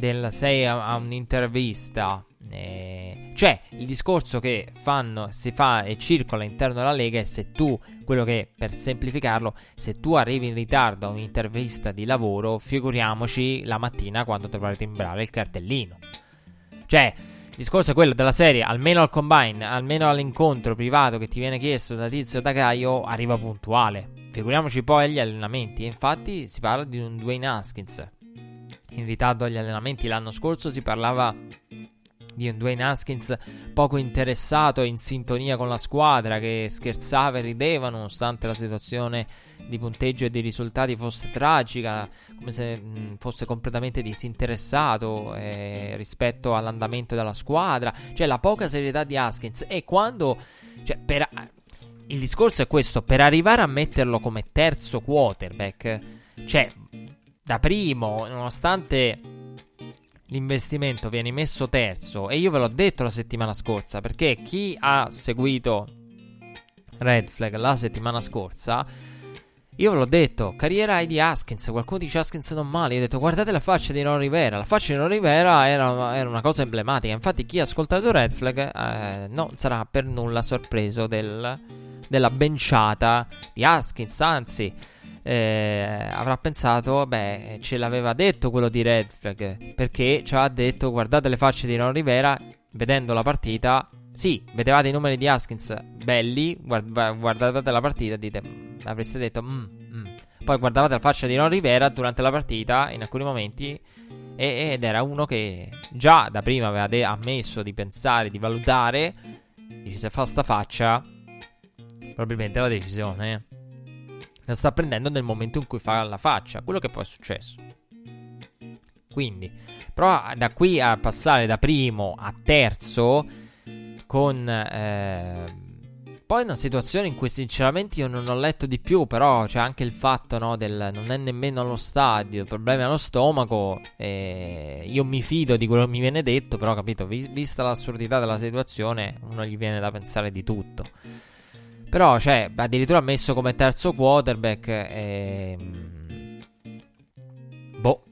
del 6 a, a un'intervista. Eh, cioè, il discorso che fanno, si fa e circola all'interno della Lega è se tu, quello che per semplificarlo, se tu arrivi in ritardo a un'intervista di lavoro, figuriamoci la mattina quando dovrai timbrare il cartellino. Cioè, il discorso è quello della serie, almeno al combine, almeno all'incontro privato che ti viene chiesto da Tizio da Gaio, arriva puntuale. figuriamoci poi agli allenamenti. Infatti si parla di un Dwayne Haskins in ritardo agli allenamenti. L'anno scorso si parlava di un Dwayne Haskins poco interessato e in sintonia con la squadra che scherzava e rideva nonostante la situazione di punteggio e di risultati fosse tragica, come se mh, fosse completamente disinteressato eh, rispetto all'andamento della squadra, cioè la poca serietà di Haskins e quando cioè, per, il discorso è questo, per arrivare a metterlo come terzo quarterback, cioè da primo, nonostante l'investimento viene messo terzo, e io ve l'ho detto la settimana scorsa, perché chi ha seguito Red Flag la settimana scorsa, io ve l'ho detto, carriera di Haskins, qualcuno dice Haskins non male, io ho detto guardate la faccia di Non Rivera, la faccia di Non Rivera era, era una cosa emblematica, infatti chi ha ascoltato Red Flag eh, non sarà per nulla sorpreso del, della benciata di Haskins, anzi eh, avrà pensato, beh, ce l'aveva detto quello di Red Flag, perché ci ha detto, guardate le facce di Ron Rivera, vedendo la partita, sì, vedevate i numeri di Haskins belli, guard- guardavate la partita, dite, avreste detto, mm, mm. poi guardavate la faccia di Ron Rivera durante la partita, in alcuni momenti, e- ed era uno che già da prima aveva de- ammesso di pensare, di valutare, dice, se fa sta faccia, probabilmente la decisione... La sta prendendo nel momento in cui fa la faccia, quello che poi è successo. Quindi, però da qui a passare da primo a terzo con eh, poi una situazione in cui sinceramente io non ho letto di più, però c'è anche il fatto no, del non è nemmeno allo stadio, problemi allo stomaco. Eh, io mi fido di quello che mi viene detto, però capito, vista l'assurdità della situazione, uno gli viene da pensare di tutto. Però, cioè, addirittura messo come terzo quarterback. Ehm, boh.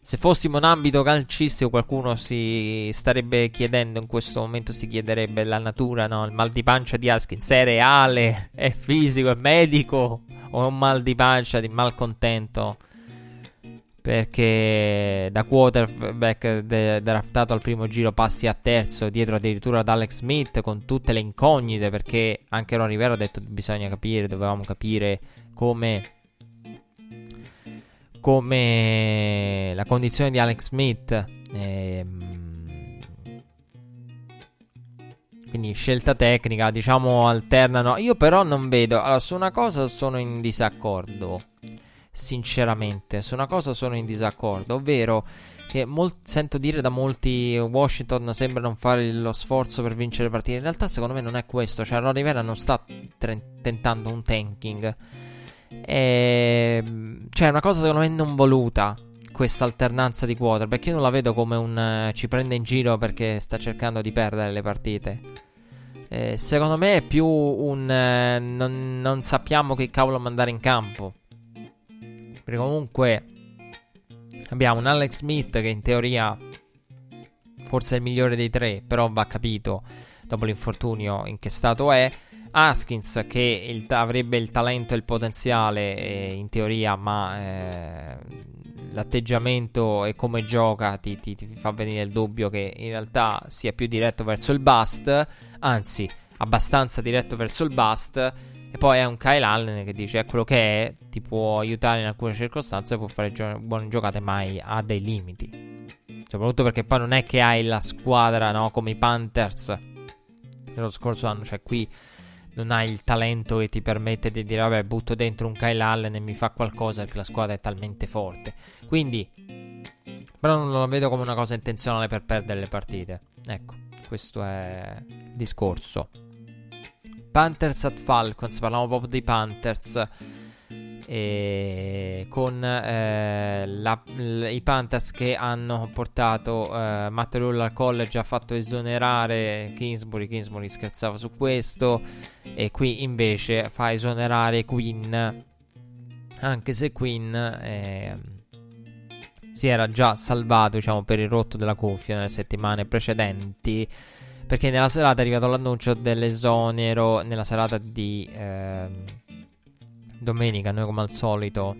Se fossimo in ambito calcistico, qualcuno si starebbe chiedendo in questo momento, si chiederebbe la natura, no? Il mal di pancia di Haskins è reale, è fisico, è medico o è un mal di pancia di malcontento? Perché da quarterback de- draftato al primo giro passi a terzo dietro addirittura ad Alex Smith con tutte le incognite perché anche Ron Rivera ha detto bisogna capire, dovevamo capire come come la condizione di Alex Smith ehm, quindi scelta tecnica diciamo alternano io però non vedo allora su una cosa sono in disaccordo sinceramente. Su una cosa sono in disaccordo, ovvero che mol- sento dire da molti Washington sembra non fare lo sforzo per vincere partite. In realtà, secondo me, non è questo. Cioè, Ron Rivera non sta tre- tentando un tanking. E... Ehm, cioè, è una cosa secondo me non voluta. Questa alternanza di quarterback. Io non la vedo come un uh, ci prende in giro perché sta cercando di perdere le partite. Eh, secondo me è più un uh, non, non sappiamo che cavolo mandare in campo. Perché comunque abbiamo un Alex Smith che in teoria forse è il migliore dei tre, però va capito dopo l'infortunio in che stato è. Haskins che il, avrebbe il talento e il potenziale eh, in teoria, ma eh, l'atteggiamento e come gioca ti, ti, ti, fa venire il dubbio che in realtà sia più diretto verso il bust, anzi abbastanza diretto verso il bust e poi è un Kyle Allen che dice è quello che è, ti può aiutare in alcune circostanze, può fare gio- buone giocate, ma ha dei limiti. Soprattutto perché poi non è che hai la squadra, no, come i Panthers dello scorso anno, cioè qui non hai il talento che ti permette di dire vabbè butto dentro un Kyle Allen e mi fa qualcosa perché la squadra è talmente forte. Quindi, però non lo vedo come una cosa intenzionale per perdere le partite. Ecco, questo è il discorso. Panthers at Falcons, parliamo proprio dei Panthers. E con eh, la, l- i Panthers che hanno portato eh, Matt Rule al college ha fatto esonerare Kingsbury. Kingsbury scherzava su questo, e qui invece fa esonerare Quinn. Anche se Quinn eh, si era già salvato, diciamo, per il rotto della cuffia nelle settimane precedenti. Perché nella serata è arrivato l'annuncio dell'esonero. Nella serata di eh, domenica, noi come al solito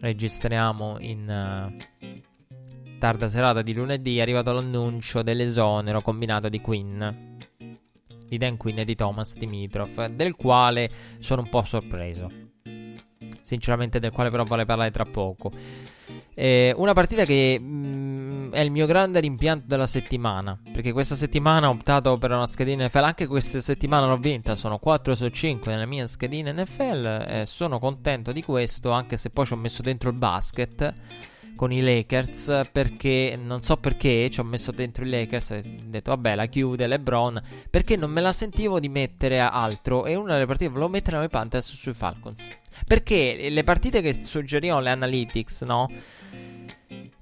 registriamo in uh, tarda serata di lunedì. È arrivato l'annuncio dell'esonero combinato di Queen. di Dan Quinn e di Thomas Dimitrov, del quale sono un po' sorpreso. Sinceramente, del quale però vale parlare tra poco. Eh, una partita che mh, mm, è il mio grande rimpianto della settimana. Perché questa settimana ho optato per una schedina NFL. Anche questa settimana l'ho vinta. Sono 4 su 5 nella mia schedina NFL. Eh, sono contento di questo. Anche se poi ci ho messo dentro il basket con i Lakers perché non so perché ci ho messo dentro i Lakers e ho detto vabbè la chiude LeBron perché non me la sentivo di mettere altro e una delle partite volevo mettere nei Panthers sui Falcons perché le partite che suggerivano le analytics no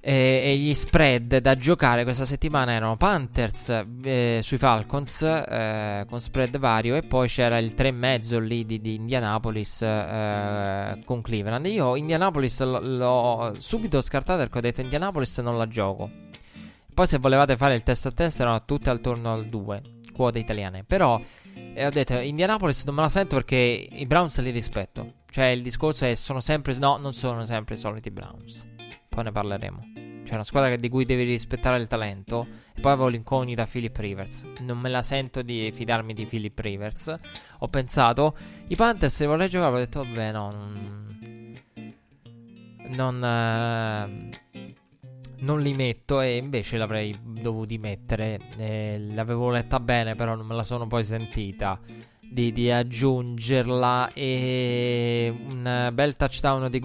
e, e, gli spread da giocare questa settimana erano Panthers eh, sui Falcons eh, con spread vario e poi c'era il 3,5 lì di, di Indianapolis eh, con Cleveland. Io Indianapolis l- l'ho subito scartato perché ho detto Indianapolis non la gioco. Poi se volevate fare il test a test erano tutte attorno al 2, quote italiane. Però eh, ho detto Indianapolis non me la sento perché i Browns li rispetto. Cioè il discorso è sono sempre... No, non sono sempre i soliti Browns. Poi ne parleremo. C'è una squadra di cui devi rispettare il talento. E poi avevo l'incognita Philip Rivers. Non me la sento di fidarmi di Philip Rivers. Ho pensato, i Panthers se vorrei giocare, ho detto, vabbè, no. Non. Non, eh, non li metto. E invece l'avrei dovuti mettere. Eh, l'avevo letta bene, però non me la sono poi sentita di, di, aggiungerla e un bel touchdown di,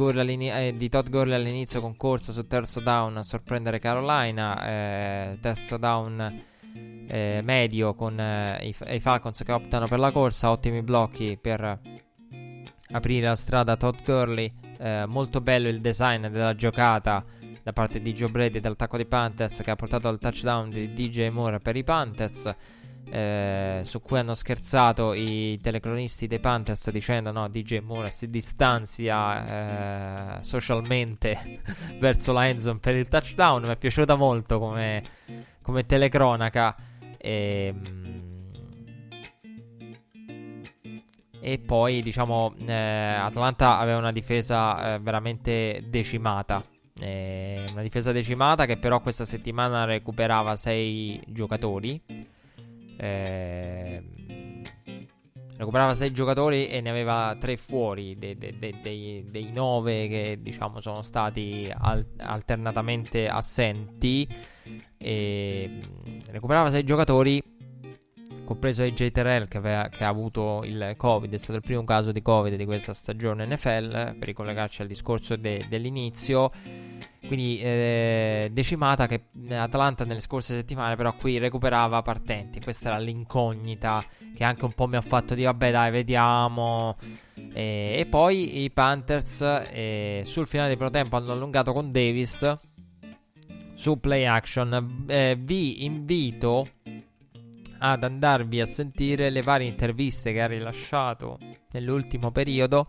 eh, di Todd Gurley all'inizio con corsa sul terzo down a sorprendere Carolina eh, terzo down eh, medio con eh, i, i, Falcons che optano per la corsa ottimi blocchi per aprire la strada a Todd Gurley eh, molto bello il design della giocata da parte di Joe Brady dall'attacco dei Panthers che ha portato al touchdown di DJ Moore per i Panthers eh, su cui hanno scherzato i telecronisti dei Panthers dicendo no, DJ Moore si distanzia eh, socialmente verso la endzone per il touchdown. Mi è piaciuta molto come, come telecronaca. E, ehm, e poi, diciamo, eh, Atlanta aveva una difesa eh, veramente decimata. Eh, una difesa decimata che però questa settimana recuperava 6 giocatori eh, recuperava 6 giocatori e ne aveva 3 fuori dei, dei, dei, dei 9 che diciamo sono stati al- alternatamente assenti. E recuperava 6 giocatori compreso AJ Terrell che, aveva, che, ha avuto il Covid, è stato il primo caso di Covid di questa stagione NFL, per ricollegarci al discorso de, dell'inizio. Quindi eh, decimata che Atalanta nelle scorse settimane però qui recuperava partenti. Questa era l'incognita che anche un po' mi ha fatto dire vabbè dai vediamo. E, e poi i Panthers eh, sul finale di pro tempo hanno allungato con Davis su play action. Eh, vi invito ad andarvi a sentire le varie interviste che ha rilasciato nell'ultimo periodo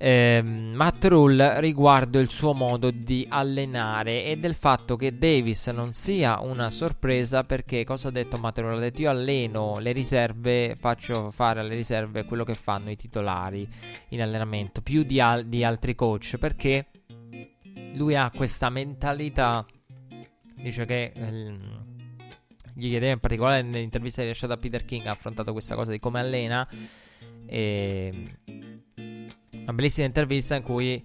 eh, Matt Rule riguardo il suo modo di allenare e del fatto che Davis non sia una sorpresa perché cosa ha detto Matt Rule? Ha detto io alleno le riserve, faccio fare alle riserve quello che fanno i titolari in allenamento più di, al- di altri coach perché lui ha questa mentalità dice che ehm, gli chiedeva in particolare nell'intervista rilasciata a Peter King ha affrontato questa cosa di come allena e una bellissima intervista in cui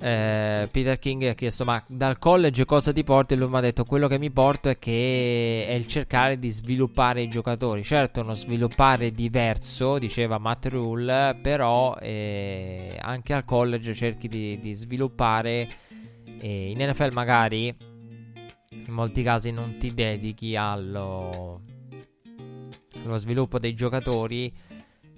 eh, Peter King ha chiesto ma dal college cosa ti porti? E lui mi ha detto quello che mi porto è che è il cercare di sviluppare i giocatori. Certo uno sviluppare diverso diceva Matt Rule però eh, anche al college cerchi di, di sviluppare eh, in NFL magari in molti casi non ti dedichi allo, allo sviluppo dei giocatori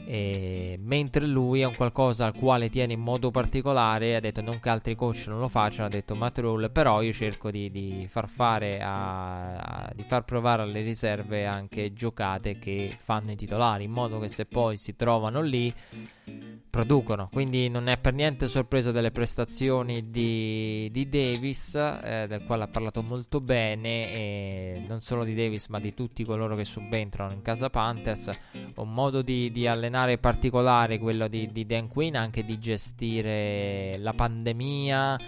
e mentre lui è un qualcosa al quale tiene in modo particolare, ha detto non che altri coach non lo facciano, ha detto Matt Rule, però io cerco di, di far fare a, a, di far provare alle riserve anche giocate che fanno i titolari, in modo che se poi si trovano lì producono. Quindi non è per niente sorpreso delle prestazioni di, di Davis, eh, del quale ha parlato molto bene, e non solo di Davis, ma di tutti coloro che subentrano in casa Panthers. Un modo di, di allenare particolare, quello di, di Dan Quinn, anche di gestire la pandemia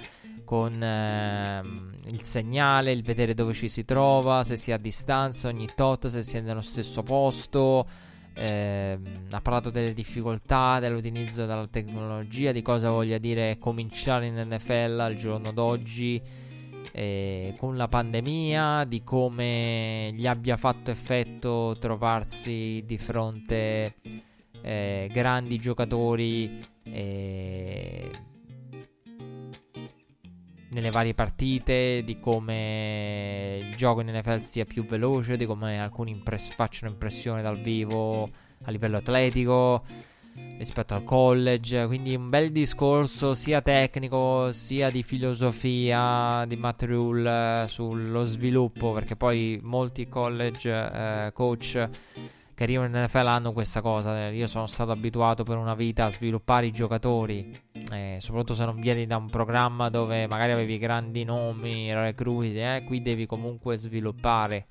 con eh, il segnale, il vedere dove ci si trova, se si è a distanza ogni tot, se si è nello stesso posto eh, ha parlato delle difficoltà dell'utilizzo della tecnologia, di cosa voglia dire cominciare in NFL al giorno d'oggi eh, con la pandemia, di come gli abbia fatto effetto trovarsi di fronte eh, grandi giocatori eh, nelle varie partite, di come il gioco in NFL sia più veloce, di come alcuni impress- facciano impressione dal vivo a livello atletico rispetto al college. Quindi un bel discorso sia tecnico sia di filosofia di Matt Rule eh, sullo sviluppo, perché poi molti college eh, coach che arrivano in NFL hanno questa cosa. Io sono stato abituato per una vita a sviluppare i giocatori, eh, soprattutto se non vieni da un programma dove magari avevi grandi nomi, recruiti, eh, qui devi comunque sviluppare.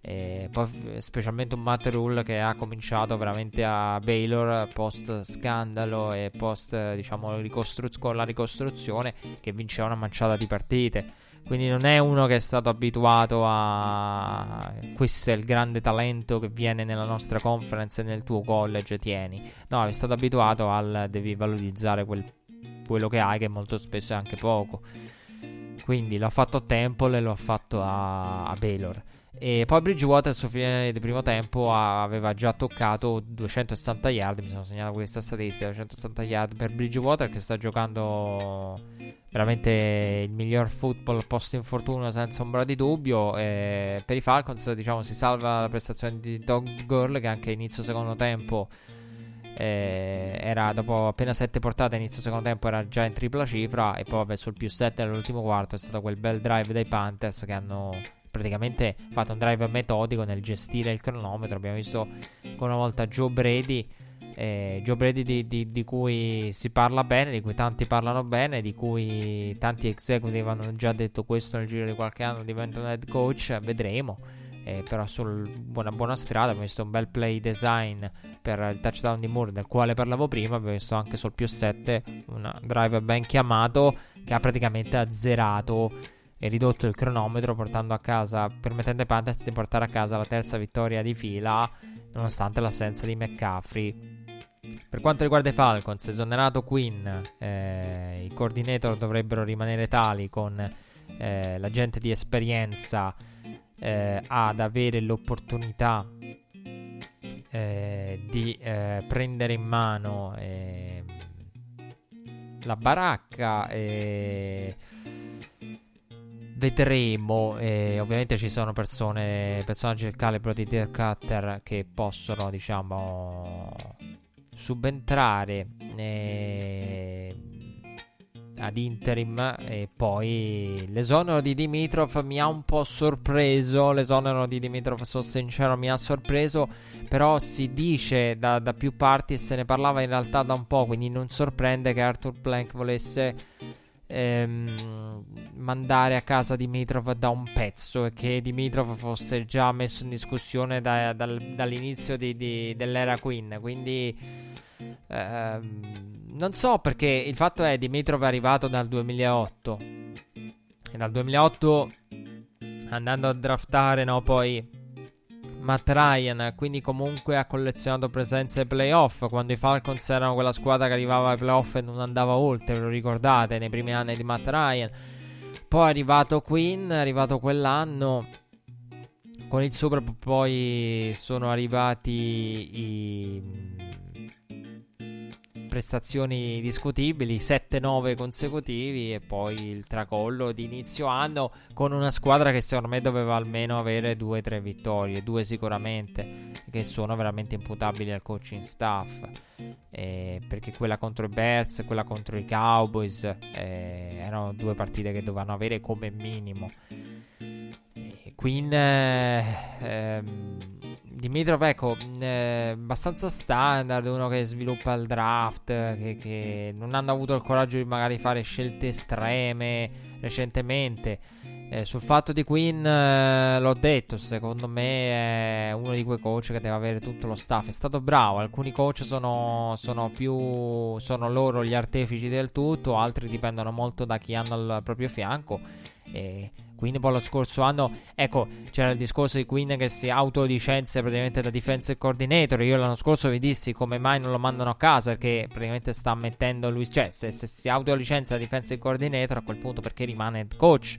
E poi specialmente un Matt Rule che ha cominciato veramente a Baylor post scandalo e post diciamo ricostru- con la ricostruzione che vinceva una manciata di partite quindi non è uno che è stato abituato a questo è il grande talento che viene nella nostra conference e nel tuo college tieni. No, è stato abituato al devi valorizzare quel, quello che hai che molto spesso è anche poco. Quindi l'ho fatto a Temple e l'ho fatto a, a Baylor. E poi Bridgewater sul fine del primo tempo aveva già toccato 260 yard. Mi sono segnato questa statistica: 260 yard per Bridgewater che sta giocando veramente il miglior football post infortunio senza ombra di dubbio. E per i Falcons, diciamo, si salva la prestazione di Dog Girl che anche inizio secondo tempo. Eh, era dopo appena 7 portate inizio secondo tempo era già in tripla cifra e poi vabbè sul più 7 nell'ultimo quarto è stato quel bel drive dei Panthers che hanno praticamente fatto un drive metodico nel gestire il cronometro. Abbiamo visto ancora una volta Joe Brady. Eh, Joe Brady di, di, di, cui si parla bene, di cui tanti parlano bene, di cui tanti executive hanno già detto questo nel giro di qualche anno diventa un head coach, vedremo. Eh, però su buona, buona strada abbiamo visto un bel play design per il touchdown di Moore del quale parlavo prima abbiamo visto anche sul più 7 un drive ben chiamato che ha praticamente azzerato e ridotto il cronometro portando a casa, permettendo ai Panthers di portare a casa la terza vittoria di fila nonostante l'assenza di McCaffrey. Per quanto riguarda i Falcons, esonerato Quinn, eh, i coordinator dovrebbero rimanere tali con eh, la gente di esperienza eh, ad avere l'opportunità eh, di eh, prendere in mano ehm, la baracca e vedremo. Eh, ovviamente ci sono persone, personaggi del calibro di Dirk Cutter che possono, diciamo, subentrare eh, ad interim. E poi l'esonero di Dimitrov mi ha un po' sorpreso. L'esonero di Dimitrov, sono sincero, mi ha sorpreso. Però si dice da, da più parti e se ne parlava in realtà da un po'. Quindi non sorprende che Arthur Blank volesse ehm, mandare a casa Dimitrov da un pezzo e che Dimitrov fosse già messo in discussione da, dal, dall'inizio di, di, dell'era Queen. Quindi ehm, non so perché il fatto è Dimitrov è arrivato dal 2008 e dal 2008 andando a draftare no, poi Matt Ryan, quindi comunque ha collezionato presenze ai playoff, quando i Falcons erano quella squadra che arrivava ai playoff e non andava oltre, ve lo ricordate, nei primi anni di Matt Ryan. Poi è arrivato Quinn, è arrivato quell'anno, con il Super poi sono arrivati i prestazioni discutibili, 7-9 consecutivi e poi il tracollo di inizio anno con una squadra che secondo me doveva almeno avere 2-3 vittorie, due sicuramente, che sono veramente imputabili al coaching staff. Eh, perché quella contro i Bears quella contro i Cowboys eh, erano due partite che dovevano avere come minimo. Eh, Queen ehm, Dimitrov, ecco, eh, abbastanza standard, uno che sviluppa il draft, che, che, non hanno avuto il coraggio di magari fare scelte estreme recentemente. Eh, sul fatto di Queen eh, l'ho detto, secondo me è uno di quei coach che deve avere tutto lo staff. È stato bravo, alcuni coach sono, sono più sono loro gli artefici del tutto, altri dipendono molto da chi hanno al proprio fianco E Queen poi lo scorso anno, ecco, c'era il discorso di Queen che si autolicenzia praticamente da defensive coordinator. Io l'anno scorso vi dissi come mai non lo mandano a casa perché praticamente sta mettendo lui, cioè se, se si autolicenzia da defensive coordinator a quel punto perché rimane head coach.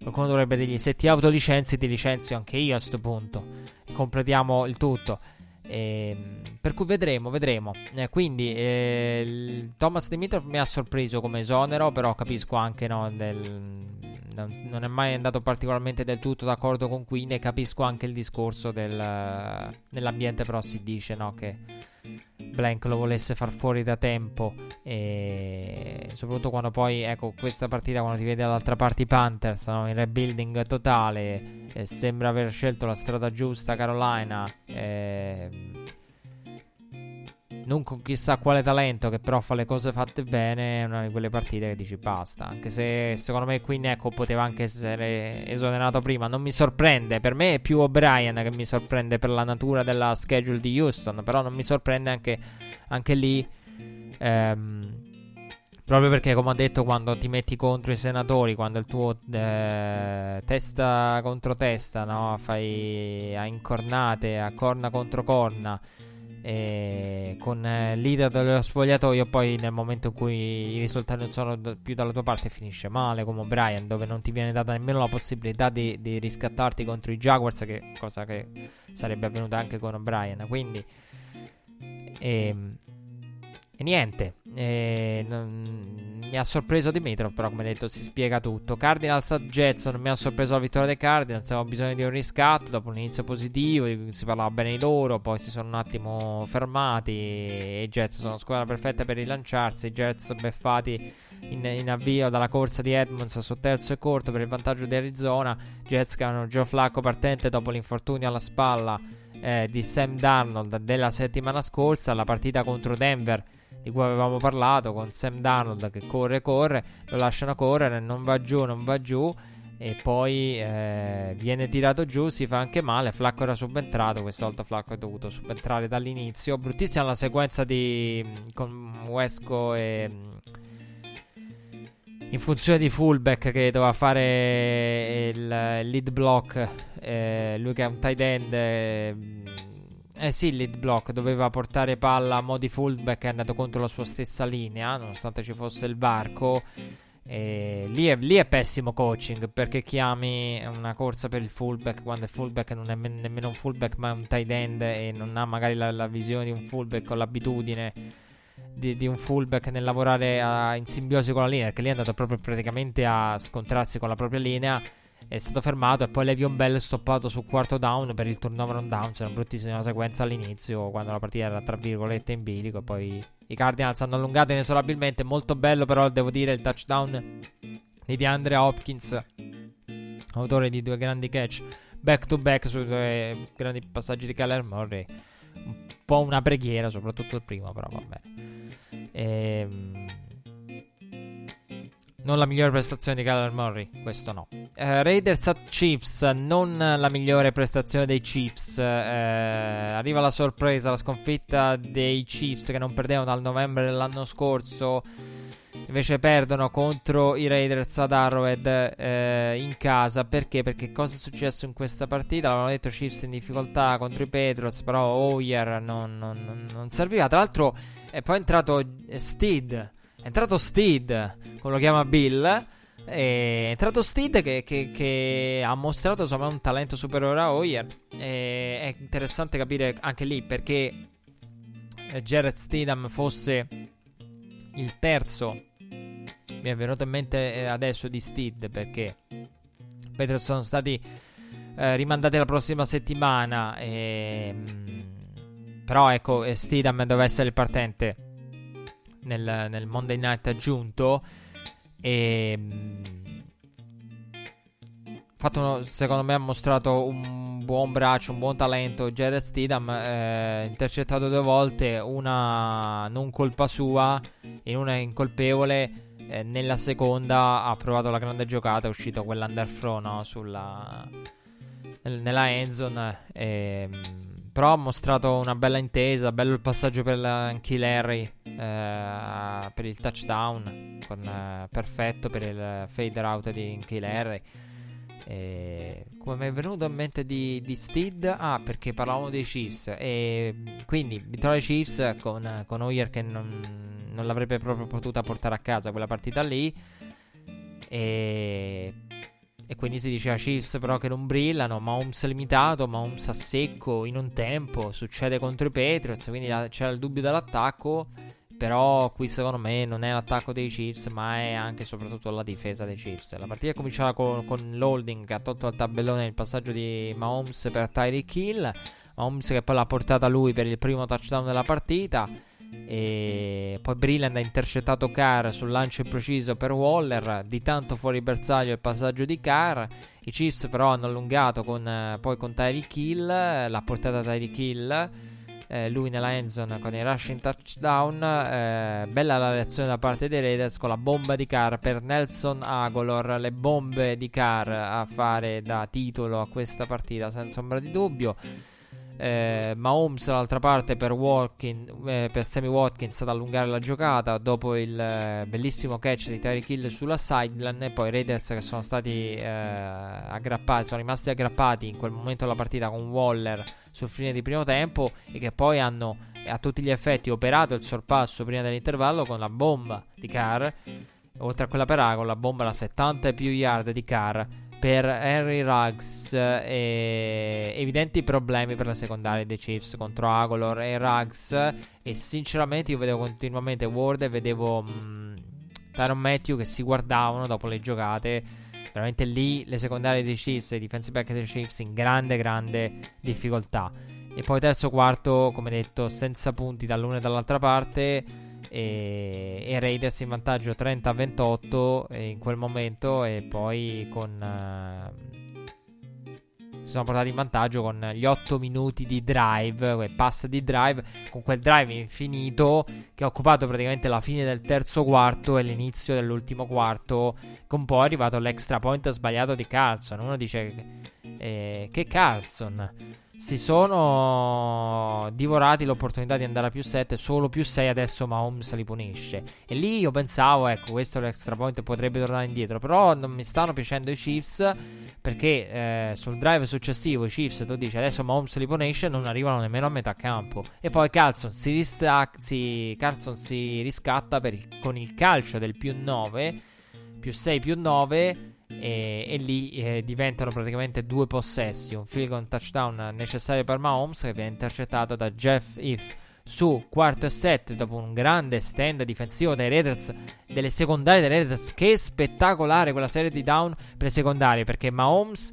Qualcuno dovrebbe dirgli se ti autolicenzi ti licenzio anche io a questo punto. E completiamo il tutto. E, ehm, per cui vedremo, vedremo. Eh, quindi eh, Thomas Dimitrov mi ha sorpreso come esonero, però capisco anche no, del, non, è mai andato particolarmente del tutto d'accordo con Queen e capisco anche il discorso del, nell'ambiente però si dice no, che Blank lo volesse far fuori da tempo e soprattutto quando poi ecco questa partita quando ti vede dall'altra parte i Panthers no, in rebuilding totale e sembra aver scelto la strada giusta Carolina e non con chissà quale talento, che però fa le cose fatte bene, è una di quelle partite che dici basta. Anche se secondo me Queen ecco poteva anche essere esonerato prima. Non mi sorprende, per me è più O'Brien che mi sorprende per la natura della schedule di Houston, però non mi sorprende anche, anche lì. Ehm, proprio perché, come ho detto, quando ti metti contro i senatori, quando il tuo eh, testa contro testa, no? fai a incornate, a corna contro corna con eh, leader dello spogliatoio poi nel momento in cui i risultati non sono d- più dalla tua parte finisce male come Brian dove non ti viene data nemmeno la possibilità di, di riscattarti contro i Jaguars che cosa che sarebbe avvenuta anche con O'Brien quindi ehm, niente e non, mi ha sorpreso Dimitrov, però come detto si spiega tutto. Cardinals a Jets non mi ha sorpreso la vittoria dei Cardinals, avevamo bisogno di un riscatto dopo un inizio positivo, si parlava bene di loro, poi si sono un attimo fermati e i Jets sono squadra perfetta per rilanciarsi, i Jets beffati in, in, avvio dalla corsa di Edmonds su terzo e corto per il vantaggio di Arizona, Jets che hanno Joe Flacco partente dopo l'infortunio alla spalla eh, di Sam Darnold della settimana scorsa, la partita contro Denver di cui avevamo parlato con Sam Darnold che corre corre, lo lasciano correre, non va giù, non va giù e poi eh, viene tirato giù, si fa anche male, Flacco era subentrato, questa volta Flacco è dovuto subentrare dall'inizio, bruttissima la sequenza di con Wesco e in funzione di fullback che doveva fare il, il lead block, eh, lui che è un tight end eh, eh sì, lead block doveva portare palla a modi fullback è andato contro la sua stessa linea, nonostante ci fosse il varco. E lì, è, lì è pessimo coaching perché chiami una corsa per il fullback quando il fullback non è nemmeno un fullback ma è un tight end e non ha magari la, la visione di un fullback o l'abitudine di, di un fullback nel lavorare a, in simbiosi con la linea perché lì è andato proprio praticamente a scontrarsi con la propria linea è stato fermato e poi Levion Bell stoppato sul quarto down per il turnover on down. C'era una bruttissima sequenza all'inizio quando la partita era tra virgolette in bilico. Poi i Cardinals hanno allungato inesorabilmente. Molto bello, però, devo dire, il touchdown di DeAndre Hopkins, autore di due grandi catch back to back sui due grandi passaggi di Keller Murray. Un po' una preghiera, soprattutto il primo, però va bene. Ehm. Non la migliore prestazione di Kyler Murray, questo no. Uh, Raiders at Chiefs, non la migliore prestazione dei Chiefs. Uh, arriva la sorpresa, la sconfitta dei Chiefs che non perdevano dal novembre dell'anno scorso. Invece perdono contro i Raiders ad Arrowhead eh, in casa. Perché? Perché cosa è successo in questa partita? L'avevano detto Chiefs in difficoltà contro i Patriots, però Oyer non, non, non serviva. Tra l'altro è poi entrato Steed è entrato Steed, come lo chiama Bill. È entrato Steed che, che, che, ha mostrato insomma un talento superiore a Hoyer. E è interessante capire anche lì perché Jared Steedham fosse il terzo. Mi è venuto in mente eh, adesso di Steed perché Patriots sono stati eh, rimandati la prossima settimana. E, mh, però ecco, Steedham doveva essere il partente nel, nel Monday Night aggiunto. E. Ehm, fatto, secondo me ha mostrato un buon braccio, un buon talento. Jared Steedham eh, intercettato due volte, una non colpa sua e una incolpevole. Eh, nella seconda ha provato la grande giocata, è uscito quell'underthrow no, sulla, nella endzone. E, ehm, però ha mostrato una bella intesa, bello il passaggio per Anchi Larry eh, per il touchdown, con, eh, perfetto per il fade route di Inky E come mi è venuto in mente di, di Steed? Ah, perché parlavamo dei Chiefs. E quindi vittoria dei Chiefs con, con Hoyer che non, non l'avrebbe proprio potuta portare a casa quella partita lì. E e quindi si diceva Chiefs però che non brillano, Mahomes limitato, Mahomes a secco in un tempo, succede contro i Patriots, quindi c'era il dubbio dell'attacco, però qui secondo me non è l'attacco dei Chiefs, ma è anche e soprattutto la difesa dei Chiefs. La partita è cominciata con, con l'holding che ha tolto al tabellone il passaggio di Mahomes per Tyreek Hill, Mahomes che poi l'ha portata lui per il primo touchdown della partita. E poi Brilland ha intercettato Carr sul lancio impreciso per Waller. Di tanto fuori bersaglio il passaggio di Carr. I Chiefs però hanno allungato con, eh, poi con Tyreek Hill. L'ha portata Tyreek Hill. Eh, lui nella endzone con i rushing touchdown. Eh, bella la reazione da parte dei Raiders con la bomba di Carr per Nelson Agolor. Le bombe di Carr a fare da titolo a questa partita senza ombra di dubbio. Eh, Mahomes dall'altra parte per, Walkin, eh, per Sammy Watkins ad allungare la giocata dopo il eh, bellissimo catch di Tyreek Hill sulla sideline e poi Raiders che sono stati eh, aggrappati sono rimasti aggrappati in quel momento della partita con Waller sul fine di primo tempo e che poi hanno a tutti gli effetti operato il sorpasso prima dell'intervallo con la bomba di Carr. Oltre a quella per A con la bomba da 70 e più yard di Carr per Henry Ruggs eh, evidenti problemi per la secondaria dei Chiefs contro Agolor e Ruggs. E sinceramente io vedevo continuamente Ward e vedevo mh, mm, Tyron Matthew che si guardavano dopo le giocate. Veramente lì le secondarie dei Chiefs e i defensive back dei Chiefs in grande grande difficoltà. E poi terzo quarto come detto senza punti dall'una e dall'altra parte e, e Raiders in vantaggio 30-28 in quel momento e poi con... Uh, si sono portati in vantaggio con gli 8 minuti di drive, quel pass di drive, con quel drive infinito che ha occupato praticamente la fine del terzo quarto e l'inizio dell'ultimo quarto, con poi è arrivato l'extra point sbagliato di Carlson. Uno dice eh, che Carlson si sono divorati l'opportunità di andare a più 7, solo più 6 adesso Mahomes li punisce. E lì io pensavo, ecco, questo l'extra point potrebbe tornare indietro, però non mi stanno piacendo i Chiefs perché eh, sul drive successivo i Chiefs tu dici adesso Mahomes li punisce non arrivano nemmeno a metà campo e poi Carlson si, ristac- si, Carlson si riscatta il, con il calcio del più 9 più 6 più 9 e, e lì eh, diventano praticamente due possessi. Un field goal touchdown necessario per Mahomes che viene intercettato da Jeff If su quarto e set dopo un grande stand difensivo dei Raiders delle secondarie dei Raiders. Che spettacolare quella serie di down per le secondarie perché Mahomes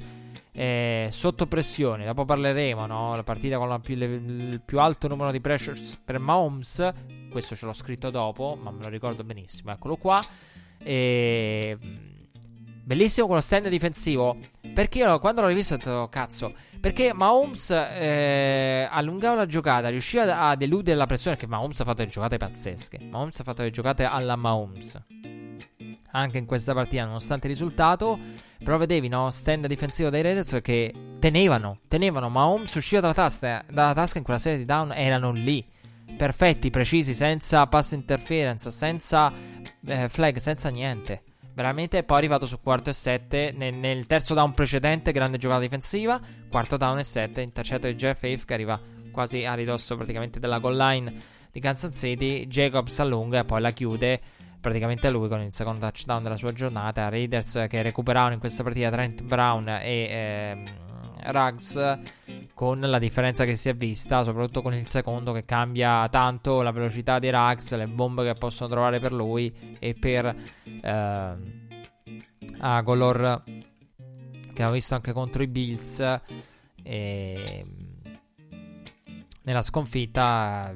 è sotto pressione. Dopo parleremo no? la partita con più, le, il più alto numero di pressures per Mahomes. Questo ce l'ho scritto dopo ma me lo ricordo benissimo. Eccolo qua. E Bellissimo quello stand difensivo. Perché io quando l'ho rivisto ho detto, cazzo. Perché Mahomes eh, allungava la giocata, riusciva a deludere la pressione. Perché Mahomes ha fatto delle giocate pazzesche. Mahomes ha fatto delle giocate alla Mahomes. Anche in questa partita, nonostante il risultato. Però vedevi, no? Stand difensivo dei Raiders che tenevano, tenevano. Mahomes usciva dalla tasca, dalla tasca in quella serie di down. Erano lì. Perfetti, precisi, senza pass interference, senza eh, flag, senza niente. Veramente poi è arrivato su quarto e sette nel, nel, terzo down precedente, grande giocata difensiva, quarto down e sette, intercetto di Jeff Hafe che arriva quasi a ridosso praticamente della goal line di Kansas City, Jacobs allunga e poi la chiude praticamente lui con il secondo touchdown della sua giornata, Raiders che recuperavano in questa partita Trent Brown e... Ehm, Ruggs con la differenza che si è vista, soprattutto con il secondo che cambia tanto la velocità di Ruggs, le bombe che possono trovare per lui e per eh, Agolor che abbiamo visto anche contro i Bills e nella sconfitta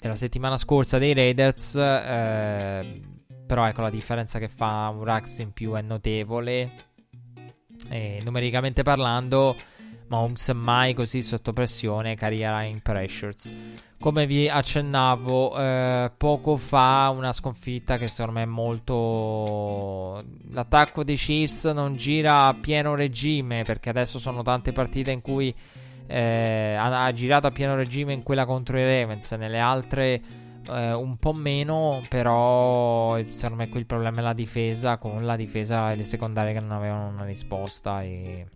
della settimana scorsa dei Raiders eh, però ecco la differenza che fa un Ruggs in più è notevole e numericamente parlando, Mahomes mai così sotto pressione carriera in pressures. Come vi accennavo eh, poco fa, una sconfitta che secondo me è molto. L'attacco dei Chiefs non gira a pieno regime perché adesso sono tante partite in cui eh, ha, girato a pieno regime in quella contro i Ravens. Nelle altre eh, un po' meno, però secondo me qui il problema è la difesa, con la difesa e le secondarie che non avevano una risposta e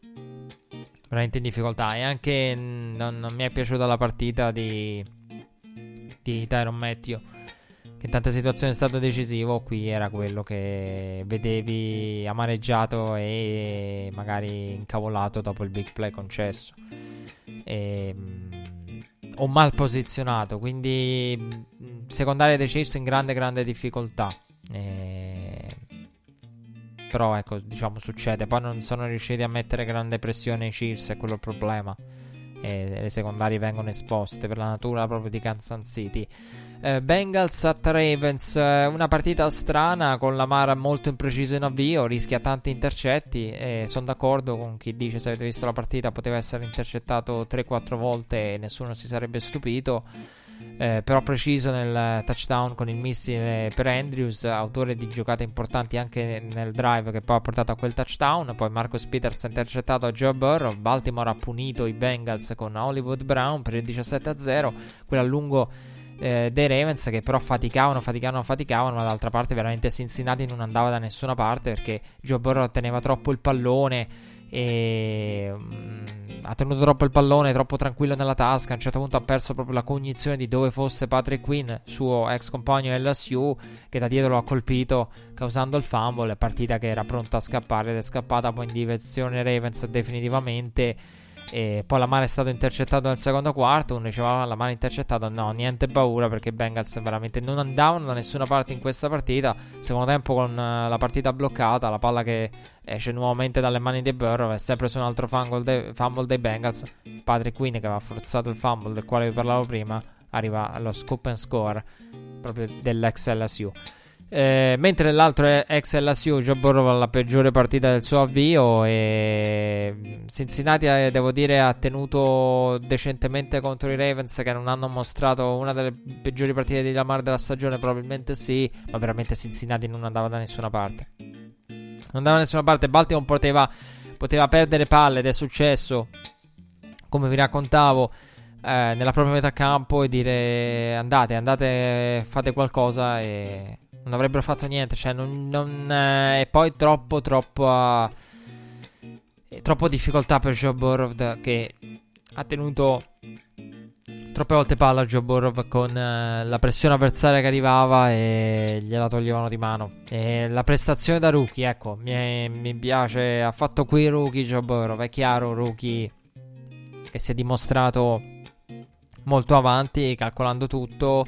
veramente in difficoltà. E anche non, non mi è piaciuta la partita di, di Tyron Matthew che in tante situazioni è stato decisivo, qui era quello che vedevi amareggiato e magari incavolato dopo il big play concesso. E, mm, o mal posizionato, quindi mm, secondaria dei Chiefs in grande grande difficoltà. E... Però ecco, diciamo succede, poi non sono riusciti a mettere grande pressione ai Chiefs, è quello il problema. E le secondarie vengono esposte per la natura proprio di Kansas City. Eh, Bengals at Ravens, eh, una partita strana con la Mara molto impreciso in avvio, rischia tanti intercetti e sono d'accordo con chi dice se avete visto la partita poteva essere intercettato 3-4 volte e nessuno si sarebbe stupito. Eh, però preciso nel touchdown con il missile per Andrews, autore di giocate importanti anche nel drive che poi ha portato a quel touchdown. Poi Marcus Peters ha intercettato a Joe Burrow. Baltimore ha punito i Bengals con Hollywood Brown per il 17-0. Quello a lungo eh, dei Ravens che però faticavano, faticavano, faticavano, ma d'altra parte veramente Cincinnati non andava da nessuna parte perché Joe Burrow teneva troppo il pallone e mm, ha tenuto troppo il pallone, troppo tranquillo nella tasca. A un certo punto ha perso proprio la cognizione di dove fosse Patrick Quinn, suo ex compagno LSU, che da dietro lo ha colpito causando il fumble. Partita che era pronta a scappare ed è scappata poi in direzione Ravens definitivamente. E poi la mano è stato intercettato nel secondo quarto. Uno diceva: ah, La mano intercettata. No, niente paura perché i Bengals veramente non andavano da nessuna parte in questa partita. Secondo tempo, con uh, la partita bloccata, la palla che esce nuovamente dalle mani di Burrow è sempre su un altro fumble, de- fumble dei Bengals. Patrick Quinn, che aveva forzato il fumble del quale vi parlavo prima, arriva allo scoop and score proprio dell'ex LSU. Eh, mentre l'altro è ex LSU, Joe Burrow la peggiore partita del suo avvio e Cincinnati eh, devo dire ha tenuto decentemente contro i Ravens che non hanno mostrato una delle peggiori partite di Lamar della stagione, probabilmente sì, ma veramente Cincinnati non andava da nessuna parte. Non andava da nessuna parte, Baltimore poteva, poteva perdere palle ed è successo, come vi raccontavo. Eh, nella propria metà campo e dire andate, andate, fate qualcosa e non avrebbero fatto niente. Cioè, non, non eh, e poi troppo, troppo. Uh, troppo difficoltà per Joe Burrow che ha tenuto troppe volte palla Joe Burrow con uh, la pressione avversaria che arrivava e gliela toglievano di mano. E la prestazione da rookie, ecco, mi, mi piace. Ha fatto qui rookie Joe Burrow, è chiaro, rookie che si è dimostrato molto avanti, calcolando tutto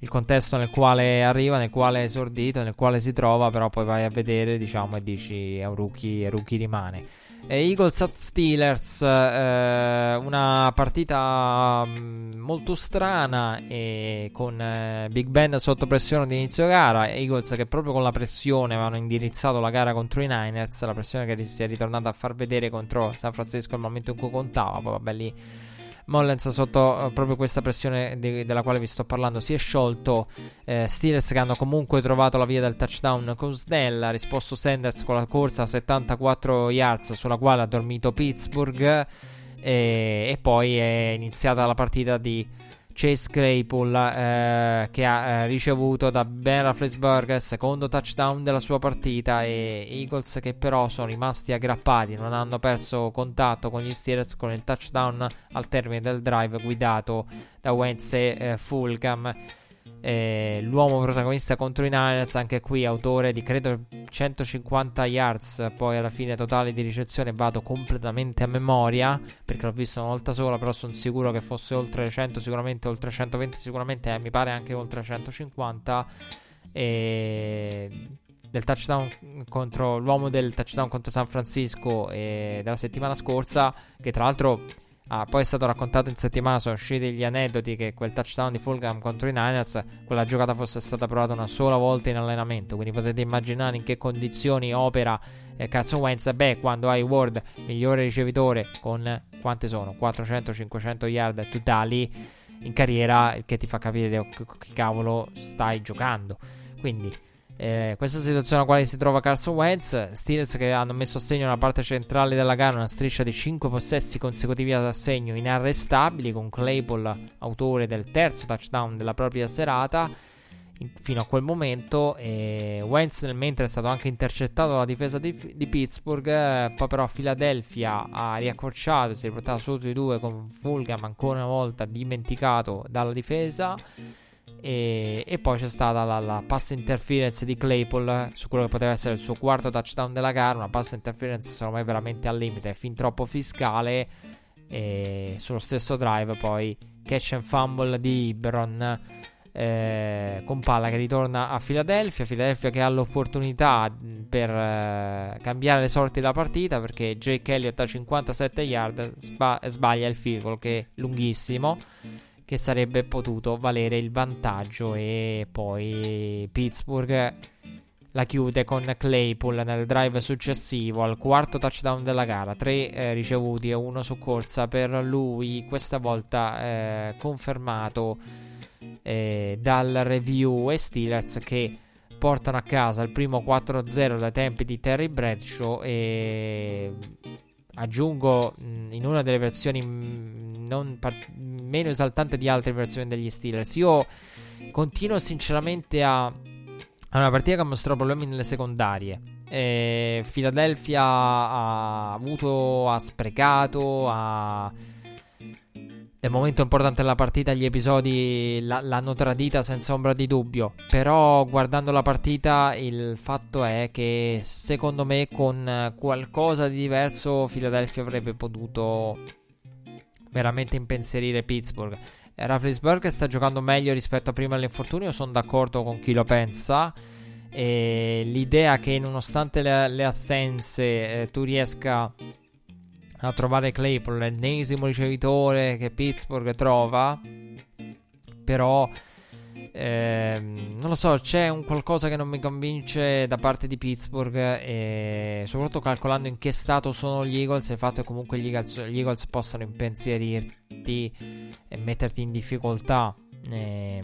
il contesto nel quale arriva, nel quale è esordito, nel quale si trova, però poi vai a vedere, diciamo, e dici è un rookie, è rookie rimane. Eagles at Steelers, eh, una partita mm, molto strana e con eh, Big Ben sotto pressione di inizio gara. Eagles che proprio con la pressione avevano indirizzato la gara contro i Niners, la pressione che si è ritornata a far vedere contro San Francisco al momento in cui contava, poi vabbè lì Mollens sotto uh, proprio questa pressione di, della quale vi sto parlando si è sciolto. Eh, Steelers che hanno comunque trovato la via del touchdown con Snell. Ha risposto Sanders con la corsa a 74 yards sulla quale ha dormito Pittsburgh. E, e poi è iniziata la partita di Chase Claypool eh, che ha eh, ricevuto da Ben Roethlisberger secondo touchdown della sua partita e Eagles che però sono rimasti aggrappati non hanno perso contatto con gli Steelers con il touchdown al termine del drive guidato da Wentz e eh, Fulgham eh, l'uomo protagonista contro i Niners, anche qui autore di credo 150 yards, poi alla fine totale di ricezione vado completamente a memoria, perché l'ho visto una volta sola, però sono sicuro che fosse oltre 100, sicuramente oltre 120, sicuramente eh, mi pare anche oltre 150. E del touchdown contro l'uomo del touchdown contro San Francisco e della settimana scorsa, che tra l'altro Ah, poi è stato raccontato in settimana, sono usciti gli aneddoti che quel touchdown di Fulgham contro i Niners, quella giocata fosse stata provata una sola volta in allenamento, quindi potete immaginare in che condizioni opera eh, Carson Wentz. Beh, quando hai Ward, migliore ricevitore, con quante sono? 400-500 yard totali in carriera, che ti fa capire che cavolo stai giocando. Quindi Eh, questa situazione nella quale si trova Carson Wentz, Steelers che hanno messo a segno nella parte centrale della gara una striscia di 5 possessi consecutivi ad assegno inarrestabili con Claypool autore del terzo touchdown della propria serata in, fino a quel momento e Wentz nel mentre è stato anche intercettato dalla difesa di, di Pittsburgh eh, poi però Philadelphia ha riaccorciato si è riportato sotto di due con Fulgham ancora una volta dimenticato dalla difesa e, e, poi c'è stata la, la, pass interference di Claypool su quello che poteva essere il suo quarto touchdown della gara. Una pass interference, secondo me, veramente al limite, fin troppo fiscale. E sullo stesso drive, poi catch and fumble di Ibron. Eh, con palla che ritorna a Philadelphia. Philadelphia che ha l'opportunità per eh, cambiare le sorti della partita perché Jake Elliott a 57 yard sba- sbaglia il field goal che è lunghissimo che sarebbe potuto valere il vantaggio e poi Pittsburgh la chiude con Claypool nel drive successivo al quarto touchdown della gara, tre eh, ricevuti e uno su corsa per lui, questa volta eh, confermato eh, dal review e Steelers che portano a casa il primo 4-0 dai tempi di Terry Bradshaw e aggiungo in una delle versioni par- meno esaltante di altre versioni degli Steelers. Io continuo sinceramente a. a una partita che ha mostrato problemi nelle secondarie. Eh, Philadelphia ha avuto, ha sprecato, ha. Nel momento importante della partita gli episodi l- l'hanno tradita senza ombra di dubbio. Però guardando la partita il fatto è che secondo me con qualcosa di diverso Philadelphia avrebbe potuto veramente impensierire Pittsburgh. Rafflesburg sta giocando meglio rispetto a prima dell'infortunio, sono d'accordo con chi lo pensa. E l'idea che nonostante le, le assenze eh, tu riesca a trovare Claypool, l'ennesimo ricevitore che Pittsburgh trova, però eh, non lo so, c'è un qualcosa che non mi convince da parte di Pittsburgh e soprattutto calcolando in che stato sono gli Eagles, il fatto che comunque gli Eagles, gli Eagles possano impensierirti e metterti in difficoltà. Eh,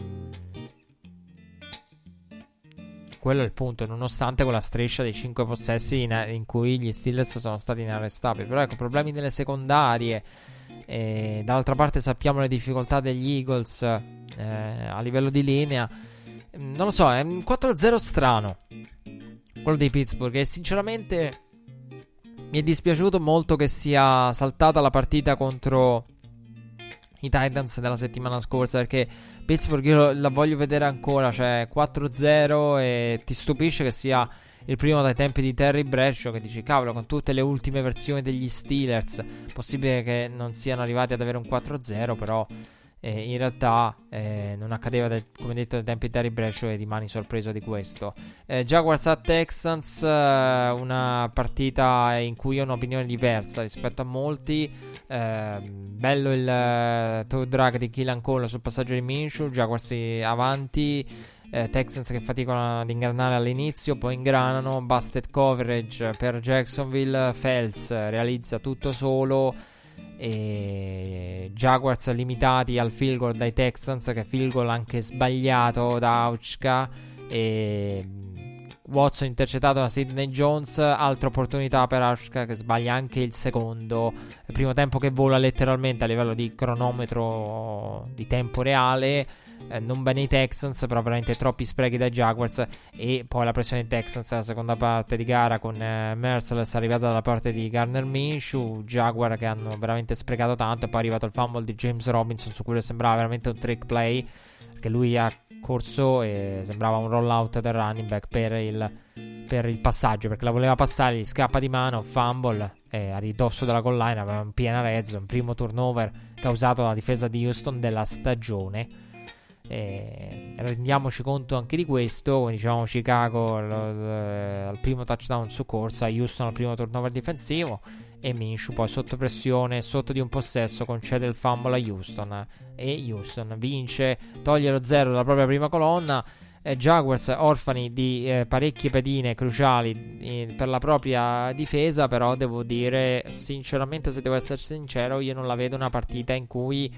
quello è il punto, nonostante quella striscia dei 5 possessi in, in, cui gli Steelers sono stati inarrestabili. Però ecco, problemi nelle secondarie. E dall'altra parte sappiamo le difficoltà degli Eagles eh, a livello di linea. Mm, non lo so, è un 4-0 strano. Quello di Pittsburgh. E sinceramente mi è dispiaciuto molto che sia saltata la partita contro i Titans della settimana scorsa. Perché Pittsburgh io la voglio vedere ancora. Cioè 4-0 e ti stupisce che sia il primo dai tempi di Terry Bradshaw che dici cavolo con tutte le ultime versioni degli Steelers possibile che non siano arrivati ad avere un 4-0 però eh, in realtà eh, non accadeva del, come detto dai tempi di Terry Bradshaw e rimani sorpreso di questo. Eh, Jaguars a Texans eh, una partita in cui ho un'opinione diversa rispetto a molti. Ehm, bello il uh, toe drag di Killan Cole sul passaggio di Minshew Jaguars avanti. Eh, Texans che faticano ad ingranare all'inizio, poi ingranano, busted coverage per Jacksonville, Fels realizza tutto solo e Jaguars limitati al field goal dai Texans che field goal anche sbagliato da Auchka. E Watson intercettato da Sidney Jones altra opportunità per Auchka che sbaglia anche il secondo. Il primo tempo che vola letteralmente a livello di cronometro di tempo reale eh, non bene i Texans, però veramente troppi sprechi dai Jaguars. E poi la pressione dei Texans nella seconda parte di gara con eh, Merciless arrivata dalla parte di Garner Minshew. Jaguar che hanno veramente sprecato tanto. E poi è arrivato il fumble di James Robinson, su cui sembrava veramente un trick play. Perché lui ha corso e sembrava un rollout del running back per il, per il passaggio. Perché la voleva passare, gli scappa di mano, fumble. A ridosso della goal line aveva un piena rezzo, un primo turnover causato dalla difesa di Houston della stagione. E rendiamoci conto anche di questo, come dicevamo Chicago al primo touchdown su corsa, Houston al primo turnover difensivo e Minshew poi sotto pressione, sotto di un possesso concede il fumble a Houston e Houston vince, toglie lo zero dalla propria prima colonna. Eh, Jaguars orfani di eh, parecchie pedine cruciali eh, per la propria difesa, però devo dire sinceramente, se devo essere sincero, io non la vedo una partita in cui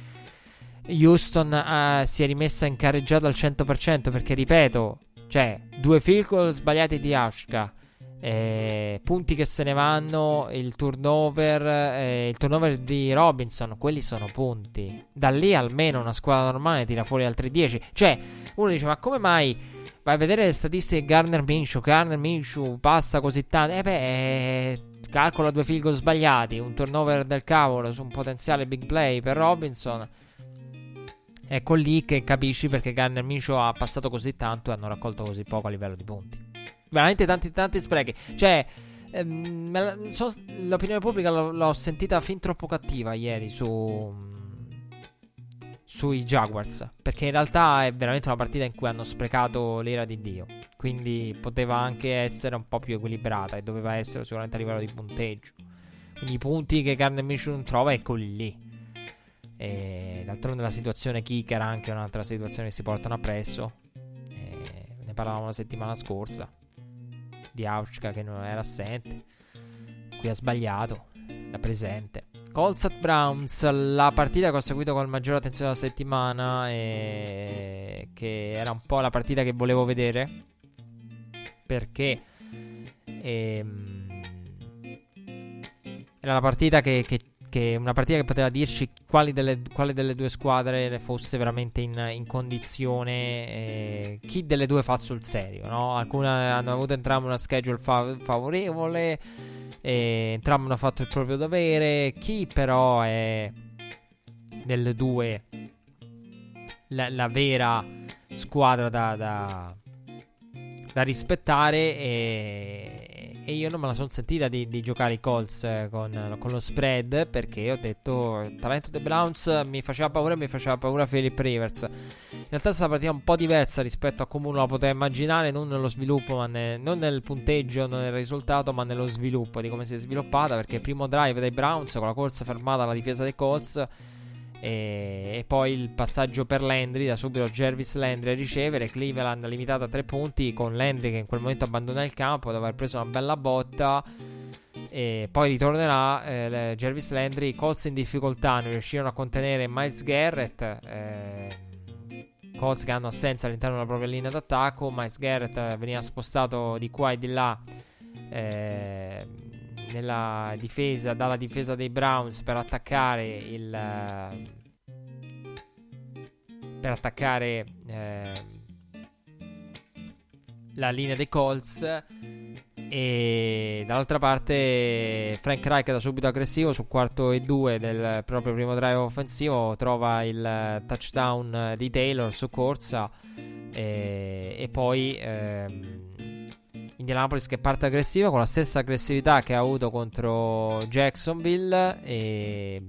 Houston uh, si è rimessa in carreggiata al 100% perché, ripeto, Cioè, due field goal sbagliati di Ashka. Eh, punti che se ne vanno, il turnover, eh, il turnover di Robinson, quelli sono punti. Da lì almeno una squadra normale tira fuori altri 10. Cioè, uno dice: Ma come mai vai a vedere le statistiche Garner Minshew? Garner Minshew passa così tanto. Eh beh, calcola due field goal sbagliati, un turnover del cavolo su un potenziale big play per Robinson. Ecco lì che capisci perché Garner Minshew ha passato così tanto e hanno raccolto così poco a livello di punti. Veramente tanti, tanti sprechi. Cioè, ehm, so, l'opinione pubblica l'ho, l'ho, sentita fin troppo cattiva ieri su, sui Jaguars. Perché in realtà è veramente una partita in cui hanno sprecato l'ira di Dio. Quindi poteva anche essere un po' più equilibrata e doveva essere sicuramente a livello di punteggio. Quindi i punti che Garner Minshew non trova, eccoli lì. E d'altronde la situazione kicker anche un'altra situazione che si portano appresso. E ne parlavamo la settimana scorsa di Auschka che non era assente. Qui ha sbagliato da presente. Colts at Browns, la partita che ho seguito con maggiore attenzione della settimana e che era un po' la partita che volevo vedere perché ehm, era la partita che, che che una partita che poteva dirci quali delle, quali delle due squadre fosse veramente in, in condizione, eh, chi delle due fa sul serio. No? Alcune hanno avuto entrambe una schedule fa- favorevole, e entrambe hanno fatto il proprio dovere. Chi però è delle due la, la vera squadra da, da, da rispettare e e io non me la sono sentita di, di giocare i Colts eh, con, con, lo spread perché ho detto il talento dei Browns mi faceva paura e mi faceva paura Philip Rivers. In realtà è stata una partita un po' diversa rispetto a come uno la poteva immaginare, non nello sviluppo, ne, non nel punteggio, non nel risultato, ma nello sviluppo di come si è sviluppata perché primo drive dei Browns con la corsa fermata alla difesa dei Colts e, e, poi il passaggio per Landry, da subito Jervis Landry a ricevere, Cleveland limitata a tre punti con Landry che in quel momento abbandona il campo dopo aver preso una bella botta. E poi ritornerà eh, Jervis Landry, Colts in difficoltà, non riuscirono a contenere Miles Garrett. Eh, Colts che hanno assenza all'interno della propria linea d'attacco. Miles Garrett veniva spostato di qua e di là. Eh, nella difesa, dalla difesa dei Browns per attaccare il per attaccare eh, la linea dei Colts. E dall'altra parte Frank Reich da subito aggressivo sul quarto e due del proprio primo drive offensivo trova il touchdown di Taylor su corsa. E, e poi ehm, Indianapolis che parte aggressiva con la stessa aggressività che ha avuto contro Jacksonville e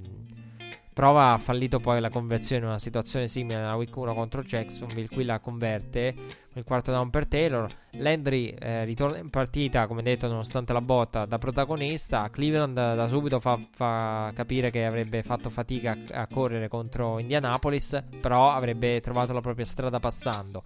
prova ha fallito poi la conversione in una situazione simile nella week 1 contro Jacksonville qui la converte con il quarto down per Taylor. Landry eh, ritorna in partita come detto nonostante la botta da protagonista. Cleveland da subito fa, fa capire che avrebbe fatto fatica a, a correre contro Indianapolis però avrebbe trovato la propria strada passando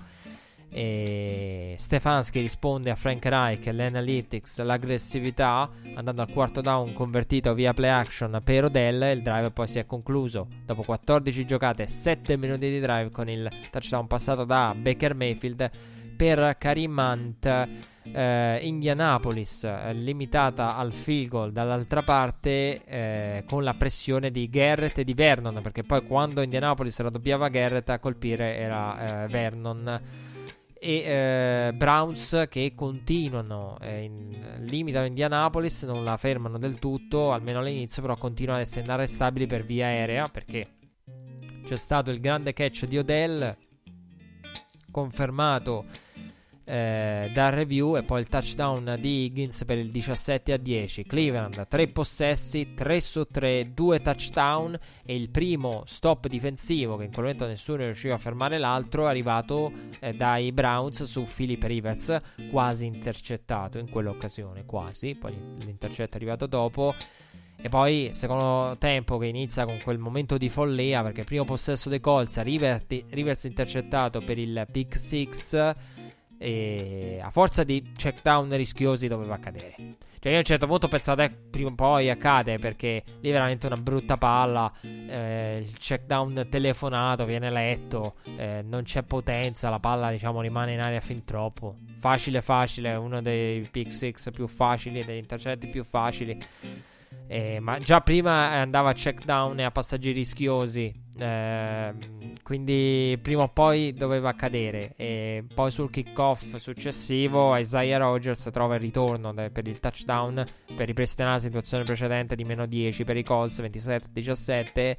e Stefanski risponde a Frank Reich, l'analytics, l'aggressività, andando al quarto down convertito via play action per Odell. Il drive poi si è concluso dopo 14 giocate e 7 minuti di drive con il touchdown passato da Baker Mayfield per Karim Hunt. Eh, Indianapolis eh, limitata al field goal dall'altra parte eh, con la pressione di Garrett e di Vernon perché poi quando Indianapolis raddoppiava Garrett a colpire era eh, Vernon e eh, Browns che continuano, eh, in, limitano Indianapolis, non la fermano del tutto, almeno all'inizio, però continuano ad essere inarrestabili per via aerea perché c'è stato il grande catch di Odell confermato eh, dal review e poi il touchdown di Higgins per il 17 a 10. Cleveland 3 possessi, 3 su 3, 2 touchdown e il primo stop difensivo che in quel momento nessuno riusciva a fermare l'altro è arrivato eh, dai Browns su Philip Rivers, quasi intercettato in quell'occasione, quasi, poi l'intercetto è arrivato dopo. E poi secondo tempo che inizia con quel momento di follia perché primo possesso dei Colts Rivers, Rivers intercettato per il pick 6 E a forza di check down rischiosi doveva accadere. Cioè, io a un certo punto ho pensato, eh, prima o poi accade perché lì è veramente una brutta palla. Eh, il check down telefonato viene letto, eh, non c'è potenza, la palla, diciamo, rimane in aria fin troppo. Facile, facile, uno dei pick six più facili, degli intercetti più facili. Eh, ma già prima andava a check down e a passaggi rischiosi. Eh, quindi prima o poi doveva accadere. E poi sul kickoff successivo Isaiah Rogers trova il ritorno de- per il touchdown. Per ripristinare la situazione precedente di meno 10 per i Colts 27-17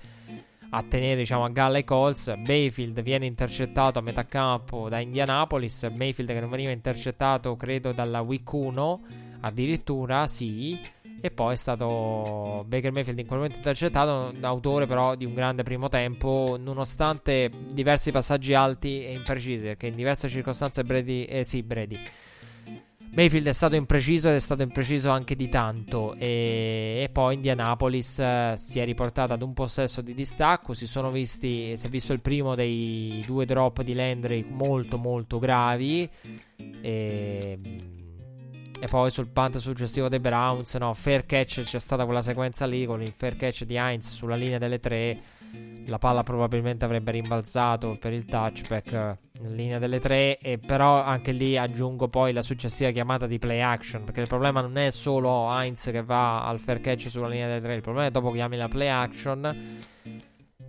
a tenere diciamo a galla i Colts. Mayfield viene intercettato a metà campo da Indianapolis. Mayfield che non veniva intercettato credo dalla week 1 addirittura sì e poi è stato Baker Mayfield in quel momento intercettato, autore però di un grande primo tempo, nonostante diversi passaggi alti e imprecisi, perché in diverse circostanze Brady, eh sì, Brady. Mayfield è stato impreciso ed è stato impreciso anche di tanto e, e poi Indianapolis eh, si è riportata ad un possesso di distacco, si sono visti, si è visto il primo dei due drop di Landry molto molto gravi e e poi sul punt successivo dei Browns, no, fair catch c'è stata quella sequenza lì con il fair catch di Heinz sulla linea delle tre. La palla probabilmente avrebbe rimbalzato per il touchback in linea delle tre. E però anche lì aggiungo poi la successiva chiamata di play action. Perché il problema non è solo Heinz che va al fair catch sulla linea delle tre. Il problema è dopo chiami la play action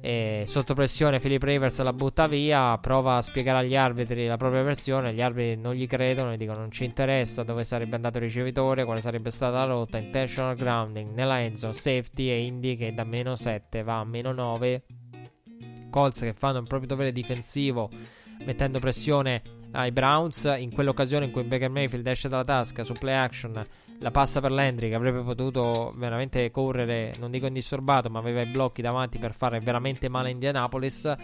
e sotto pressione Philip Rivers la butta via, prova a spiegare agli arbitri la propria versione, gli arbitri non gli credono e dicono non ci interessa dove sarebbe andato il ricevitore, quale sarebbe stata la rotta, intentional grounding nella endzone, safety e Indy che da meno 7 va a meno 9. Colts che fanno il proprio dovere difensivo mettendo pressione ai Browns in quell'occasione in cui Baker Mayfield esce dalla tasca su play action la passa per Landry che avrebbe potuto veramente correre, non dico indisturbato, ma aveva i blocchi davanti per fare veramente male a Indianapolis.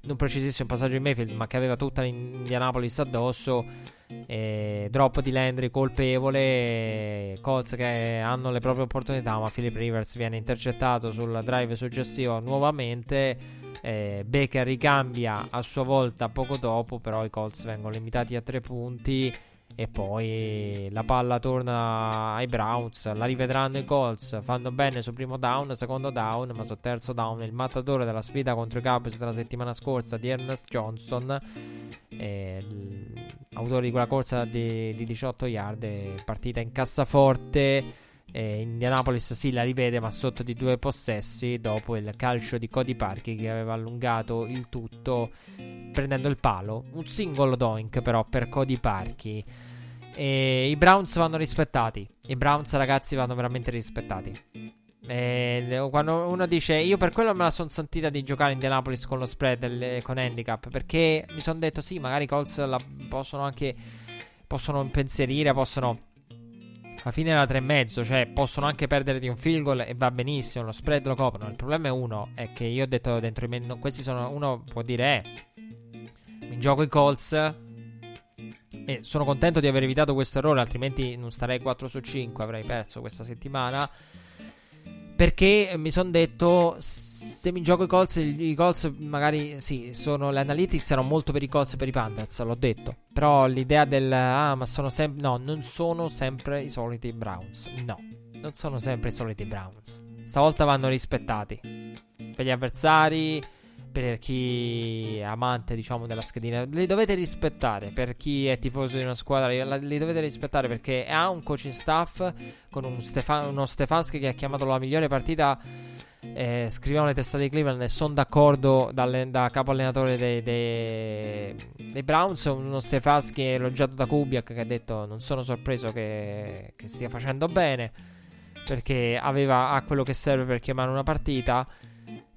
Non precisissimo passaggio in Mayfield, ma che aveva tutta l'Indianapolis addosso. E drop di Landry colpevole. Colts che hanno le proprie opportunità, ma Philip Rivers viene intercettato sul drive successivo nuovamente. Eh, Baker ricambia a sua volta poco dopo, però i Colts vengono limitati a tre punti. E poi la palla torna ai Browns. La rivedranno i Colts. Fanno bene sul primo down, secondo down. Ma sul terzo down il mattatore della sfida contro i Cowboys della settimana scorsa di Ernest Johnson. Autore di quella corsa di, di 18 yard. Partita in cassaforte. Eh, Indianapolis si la rivede ma sotto di due possessi dopo il calcio di Cody Parky che aveva allungato il tutto prendendo il palo un singolo doink però per Cody Parky e i Browns vanno rispettati. I Browns, ragazzi, vanno veramente rispettati. E quando uno dice io per quello me la sono sentita di giocare in Indianapolis con lo spread le, con handicap perché mi sono detto sì magari i Colts la possono anche possono impensierire possono alla fine era 3,5 cioè possono anche perdere di un field goal e va benissimo lo spread lo coprono il problema è uno è che io ho detto dentro i miei questi sono uno può dire eh mi gioco i Colts e sono contento di aver evitato questo errore, altrimenti non starei 4 su 5, avrei perso questa settimana. Perché mi sono detto, se mi gioco i Colts, i Colts magari sì, sono, le analytics erano molto per i Colts e per i Panthers, l'ho detto. Però l'idea del, ah, ma sono sempre, no, non sono sempre i soliti Browns. No, non sono sempre i soliti Browns. Stavolta vanno rispettati. Per gli avversari, per chi è amante, diciamo, della schedina, li dovete rispettare. Per chi è tifoso di una squadra, li dovete rispettare perché ha un coaching staff con un Stefan- uno Stefanski che ha chiamato la migliore partita. Eh, scriviamo le testate di Cleveland e sono d'accordo dalle, da capo allenatore dei, dei, dei, Browns. Uno Stefanski elogiato da Kubiak che ha detto: Non sono sorpreso che, che stia facendo bene perché aveva ha quello che serve per chiamare una partita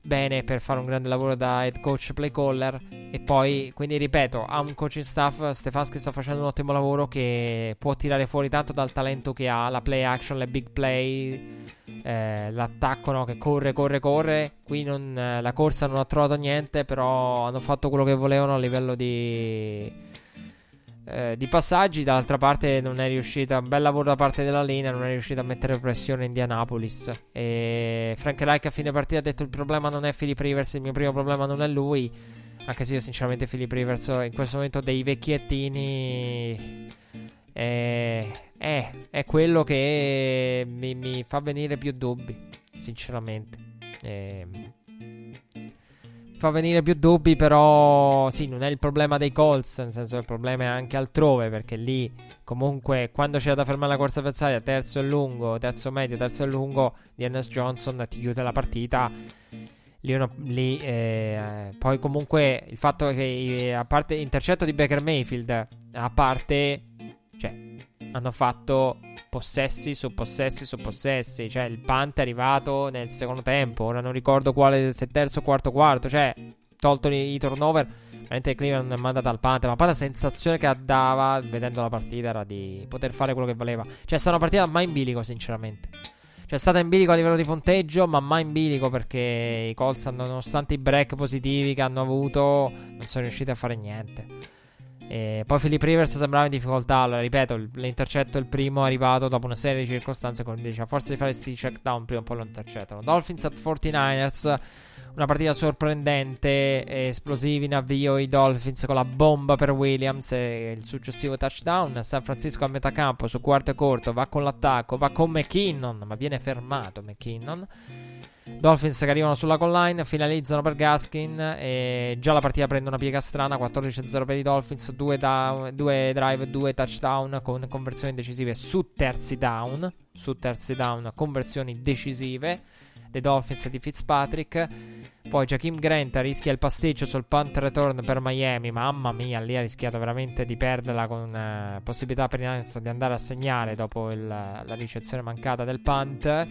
bene per fare un grande lavoro da head coach play caller e poi quindi ripeto ha un coaching staff Stefanski sta facendo un ottimo lavoro che può tirare fuori tanto dal talento che ha la play action le big play eh, l'attacco no, che corre corre corre. Qui non, eh, la corsa non ha trovato niente però hanno fatto quello che volevano a livello di eh, di passaggi. Dall'altra parte non è riuscita, bel lavoro da parte della linea, non è riuscita a mettere pressione Indianapolis. E Frank Reich a fine partita ha detto il problema non è Philip Rivers, il mio primo problema non è lui. Anche se io sinceramente Philip Rivers in questo momento dei vecchiettini è, è, è quello che mi, mi, fa venire più dubbi, sinceramente. Eh, fa venire più dubbi, però sì, non è il problema dei Colts, nel senso che il problema è anche altrove, perché lì comunque quando c'era da fermare la corsa avversaria, terzo e lungo, terzo medio, terzo e lungo, di Ernest Johnson ti chiude la partita. Lì, uno, lì eh, poi comunque il fatto che a parte intercetto di Baker Mayfield, a parte, cioè, hanno fatto possessi su possessi su possessi. Cioè, il punt è arrivato nel secondo tempo. Ora non ricordo quale, se terzo quarto quarto. Cioè, tolto i, i turnover, veramente Cleveland è mandata al punt. Ma poi la sensazione che dava vedendo la partita era di poter fare quello che voleva. Cioè, è stata una partita mai in bilico, sinceramente. C'è stata in bilico a livello di punteggio, ma mai in bilico perché i Colts, nonostante i break positivi che hanno avuto, non sono riusciti a fare niente. E poi Philip Rivers sembrava in difficoltà. Allora, ripeto, l'intercetto è il primo arrivato dopo una serie di circostanze. Quindi dice, a di fare questi check down, prima o poi lo intercettano. Dolphins at 49ers una partita sorprendente, esplosivi in avvio i Dolphins con la bomba per Williams e il successivo touchdown. San Francisco a metà campo su quarto e corto, va con l'attacco, va con McKinnon, ma viene fermato McKinnon. Dolphins che arrivano sulla line, finalizzano per Gaskin e già la partita prende una piega strana, 14-0 per i Dolphins, 2 drive, 2 touchdown con conversioni decisive su terzi down, su terzi down, conversioni decisive dei Dolphins e di Fitzpatrick. Poi Jakim Grant rischia il pasticcio sul punt return per Miami. Mamma mia, lì ha rischiato veramente di perderla con uh, possibilità per i Niners di andare a segnare dopo il, la ricezione mancata del punt.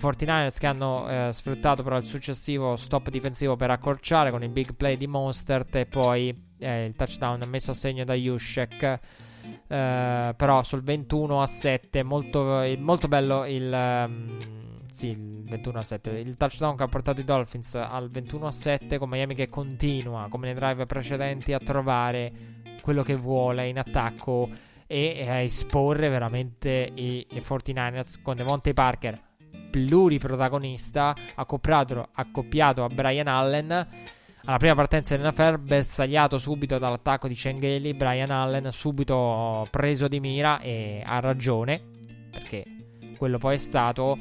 49ers che hanno uh, sfruttato però il successivo stop difensivo per accorciare con il big play di Monstert e poi eh, il touchdown messo a segno da Yushek. Uh, però sul 21 a 7 molto, molto bello il... Um, sì, il 21 a 7. Il touchdown che ha portato i Dolphins al 21 a 7 con Miami che continua, come nei drive precedenti, a trovare quello che vuole in attacco e a esporre veramente i, i 49ers con Devontae Parker pluriprotagonista accoppiato, a Brian Allen alla prima partenza dell'NFR bersagliato subito dall'attacco di Cengeli Brian Allen subito preso di mira e ha ragione perché quello poi è stato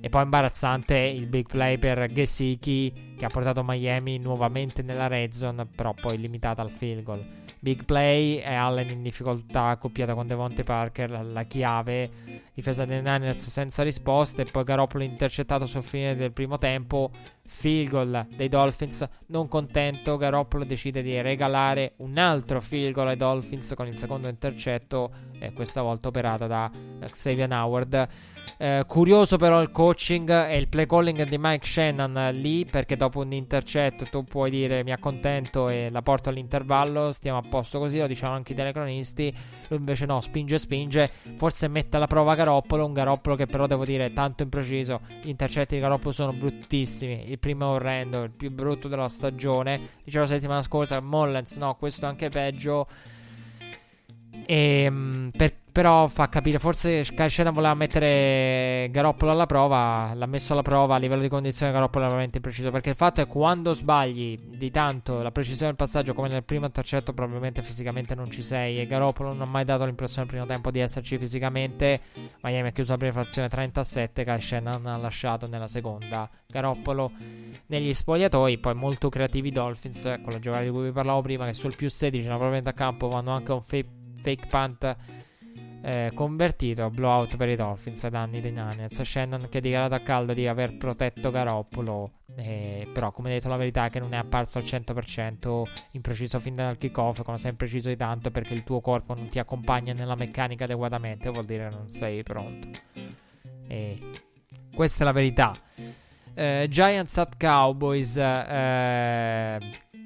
e poi imbarazzante il big play per Gesicki che ha portato Miami nuovamente nella red zone, però poi limitata al field goal. Big play e Allen in difficoltà, accoppiata con Devonte Parker, la, la, chiave. Difesa dei Niners senza risposte. E poi Garoppolo intercettato sul fine del primo tempo. Field goal dei Dolphins. Non contento, Garoppolo decide di regalare un altro field goal ai Dolphins con il secondo intercetto. E questa volta operato da Xavier Howard. Eh, curioso però il coaching e il play calling di Mike Shannon lì perché dopo un intercetto tu puoi dire mi accontento e la porto all'intervallo, stiamo a posto così, lo diciamo anche i telecronisti, lui invece no, spinge spinge, forse mette alla prova Garoppolo, un Garoppolo che però devo dire tanto impreciso, gli intercetti di Garoppolo sono bruttissimi, il primo è orrendo, il più brutto della stagione, dicevo la settimana scorsa Mollens no, questo è anche peggio. E, ehm, per, però fa capire, forse Kyle voleva mettere Garoppolo alla prova, l'ha messo alla prova a livello di condizione Garoppolo è veramente impreciso, perché il fatto è quando sbagli di tanto la precisione del passaggio come nel primo intercetto probabilmente fisicamente non ci sei e Garoppolo non ha mai dato l'impressione al primo tempo di esserci fisicamente, Miami ha chiuso la prima frazione 37, Kyle Shannon ha lasciato nella seconda, Garoppolo negli spogliatoi, poi molto creativi i Dolphins con la giocata di cui vi parlavo prima che sul più 16 naturalmente a campo vanno anche un fake, fake punt eh, convertito blowout per i Dolphins ai danni dei Niners. Shannon che ha dichiarato a caldo di aver protetto Garoppolo. Eh, però, come detto, la verità è che non è apparso al 100% impreciso fin dal kickoff. Come sei impreciso di tanto perché il tuo corpo non ti accompagna nella meccanica adeguatamente, vuol dire che non sei pronto. E questa è la verità. Eh, Giants at Cowboys. Eh,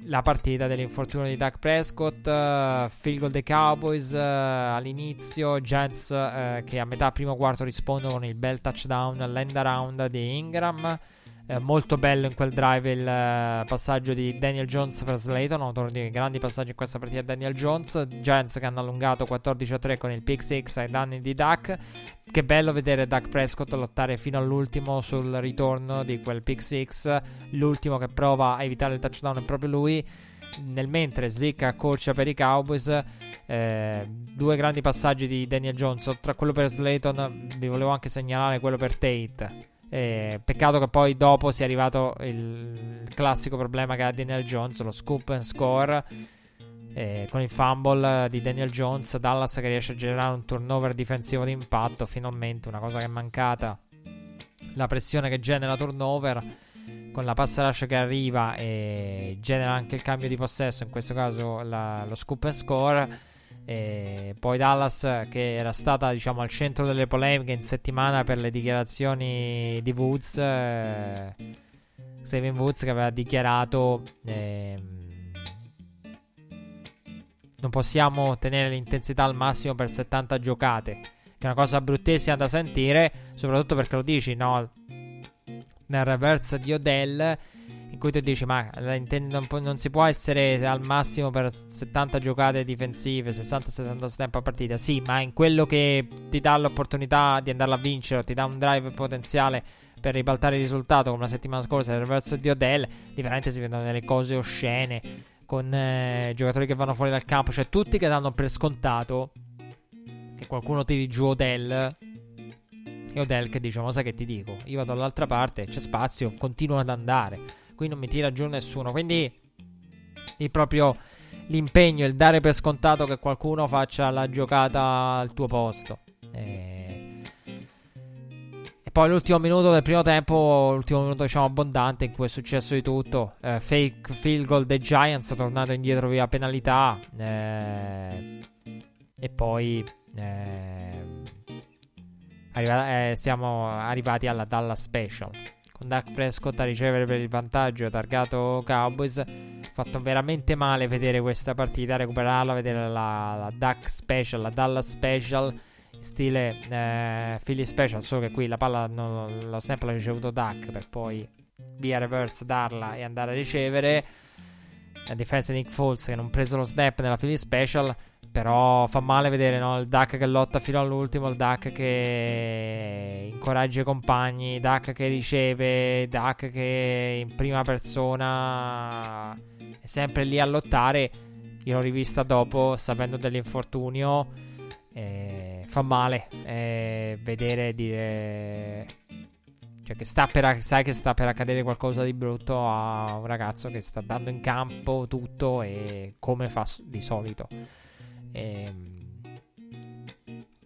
la partita dell'infortunio di Doug Prescott, uh, field goal dei Cowboys uh, all'inizio, Giants uh, che a metà primo quarto rispondono con il bel touchdown all'end around di Ingram. Eh, molto bello in quel drive il uh, passaggio di Daniel Jones per Slayton. Autore di grandi passaggi in questa partita Daniel Jones. Giants che hanno allungato 14 a 3 con il pick 6 ai danni di Duck. Che bello vedere Duck Prescott lottare fino all'ultimo sul ritorno di quel pick 6. L'ultimo che prova a evitare il touchdown è proprio lui. nel mentre Zeke accorcia per i Cowboys, eh, due grandi passaggi di Daniel Jones, tra quello per Slayton, vi volevo anche segnalare quello per Tate. Eh, peccato che poi dopo sia arrivato il, il classico problema che ha Daniel Jones, lo scoop and score. Eh, con il fumble di Daniel Jones, Dallas che riesce a generare un turnover difensivo d'impatto, finalmente una cosa che è mancata. La pressione che genera turnover con la pass rush che arriva e genera anche il cambio di possesso, in questo caso la, lo scoop and score. E poi Dallas che era stata diciamo al centro delle polemiche in settimana per le dichiarazioni di Woods, eh, Steven Woods che aveva dichiarato eh, non possiamo tenere l'intensità al massimo per 70 giocate, che è una cosa bruttissima da sentire, soprattutto perché lo dici no, nel reverse di Odell in cui tu dici ma non, non, si può essere al massimo per 70 giocate difensive 60-70 snap a partita sì ma in quello che ti dà l'opportunità di andarla a vincere ti dà un drive potenziale per ribaltare il risultato come la settimana scorsa reverse di Odell lì veramente si vedono delle cose oscene con eh, giocatori che vanno fuori dal campo cioè tutti che danno per scontato che qualcuno tiri giù Odell e Odell che dice: Ma sai che ti dico? Io vado dall'altra parte, c'è spazio, continuo ad andare. Qui non mi tira giù nessuno. Quindi il proprio l'impegno, il dare per scontato che qualcuno faccia la giocata al tuo posto. E, e poi l'ultimo minuto del primo tempo, l'ultimo minuto diciamo abbondante in cui è successo di tutto. Eh, fake field goal dei Giants, tornato indietro via penalità. Eh, e poi... Eh, Arriva, eh, siamo arrivati alla Dallas Special. Con Dak Prescott a ricevere per il vantaggio targato Cowboys. Fatto veramente male vedere questa partita, recuperarla, vedere la, la Duck Special, la Dallas Special stile eh, Philly Special, solo che qui la palla, non, lo snap l'ha ricevuto Duck per poi via reverse darla e andare a ricevere. A differenza di Nick Foles che non ha preso lo snap nella Philly Special, però fa male vedere no? il Duck che lotta fino all'ultimo, il Duck che incoraggia i compagni, il Duck che riceve, il Duck che in prima persona è sempre lì a lottare. Io l'ho rivista dopo, sapendo dell'infortunio. Eh, fa male eh, vedere dire cioè che sta per sai che sta per accadere qualcosa di brutto a un ragazzo che sta dando in campo tutto e come fa di solito. E, ehm,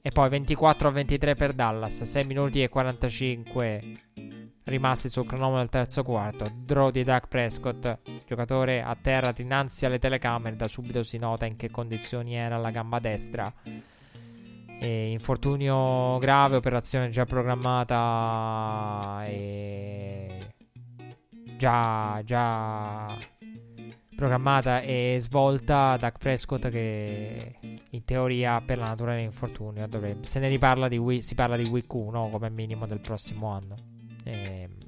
e poi 24 a 23 per Dallas, 6 minuti e 45 rimasti sul cronometro del terzo quarto. Draw di Doug Prescott, giocatore a terra dinanzi alle telecamere. Da subito si nota in che condizioni era la gamba destra. E infortunio grave, operazione già programmata e già, già programmata e svolta Doug Prescott che in teoria per la natura dell'infortunio dovrebbe, se ne riparla di week, si parla di week 1 come minimo del prossimo anno. E, ehm,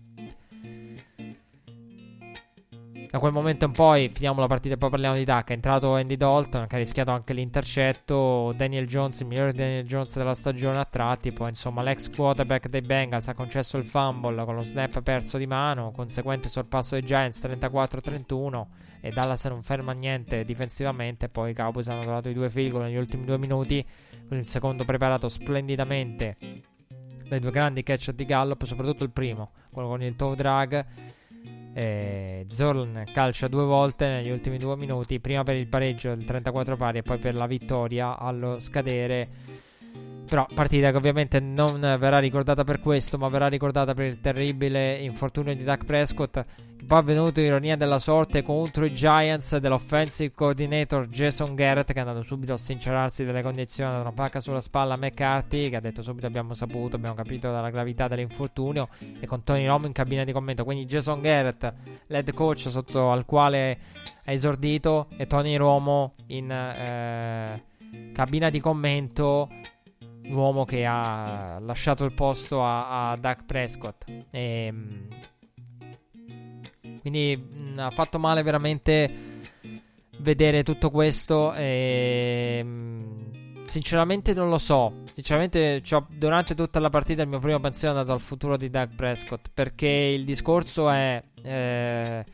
da quel momento in poi finiamo la partita e poi parliamo di Duck è entrato Andy Dalton che ha rischiato anche l'intercetto. Daniel Jones il migliore Daniel Jones della stagione a tratti. Poi insomma l'ex quarterback dei Bengals ha concesso il fumble con lo snap perso di mano conseguente sorpasso dei Giants 34-31 e Dallas non ferma niente difensivamente. Poi i Cowboys hanno trovato i due goal negli ultimi due minuti, con il secondo preparato splendidamente dai due grandi catch di Gallup, soprattutto il primo, quello con il toe drag. Eh, Zorn calcia due volte negli ultimi due minuti, prima per il pareggio del 34 pari e poi per la vittoria allo scadere. Però partita che ovviamente non verrà ricordata per questo, ma verrà ricordata per il terribile infortunio di Dak Prescott poi è avvenuto ironia della sorte contro i Giants dell'offensive coordinator Jason Garrett che è andato subito a sincerarsi delle condizioni, ha una pacca sulla spalla a McCarthy che ha detto subito abbiamo saputo, abbiamo capito dalla gravità dell'infortunio e con Tony Romo in cabina di commento. Quindi Jason Garrett, l'head coach sotto al quale ha esordito e Tony Romo in eh, cabina di commento l'uomo che ha lasciato il posto a, a Doug Prescott. E, ehm, quindi mh, ha fatto male veramente vedere tutto questo. E, mh, sinceramente non lo so. Sinceramente durante tutta la partita il mio primo pensiero è andato al futuro di Doug Prescott. Perché il discorso è... Eh,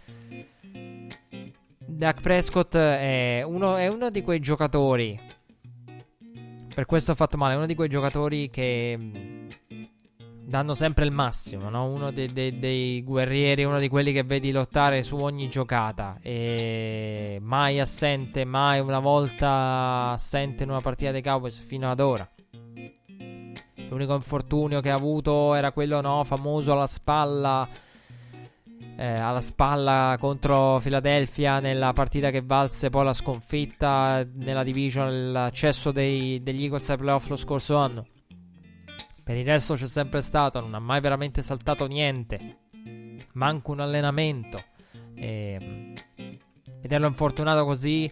Dak Prescott è uno, è uno di quei giocatori. Per questo ha fatto male. Uno di quei giocatori che mm, danno sempre il massimo. No? Uno dei, dei, dei, guerrieri, uno di quelli che vedi lottare su ogni giocata. E mai assente, mai una volta assente in una partita dei Cowboys fino ad ora. L'unico infortunio che ha avuto era quello no, famoso alla spalla eh, alla spalla contro Philadelphia nella partita che valse poi la sconfitta nella division, l'accesso dei, degli Eagles ai playoff lo scorso anno. Per il resto c'è sempre stato, non ha mai veramente saltato niente, manco un allenamento. E, vederlo infortunato così,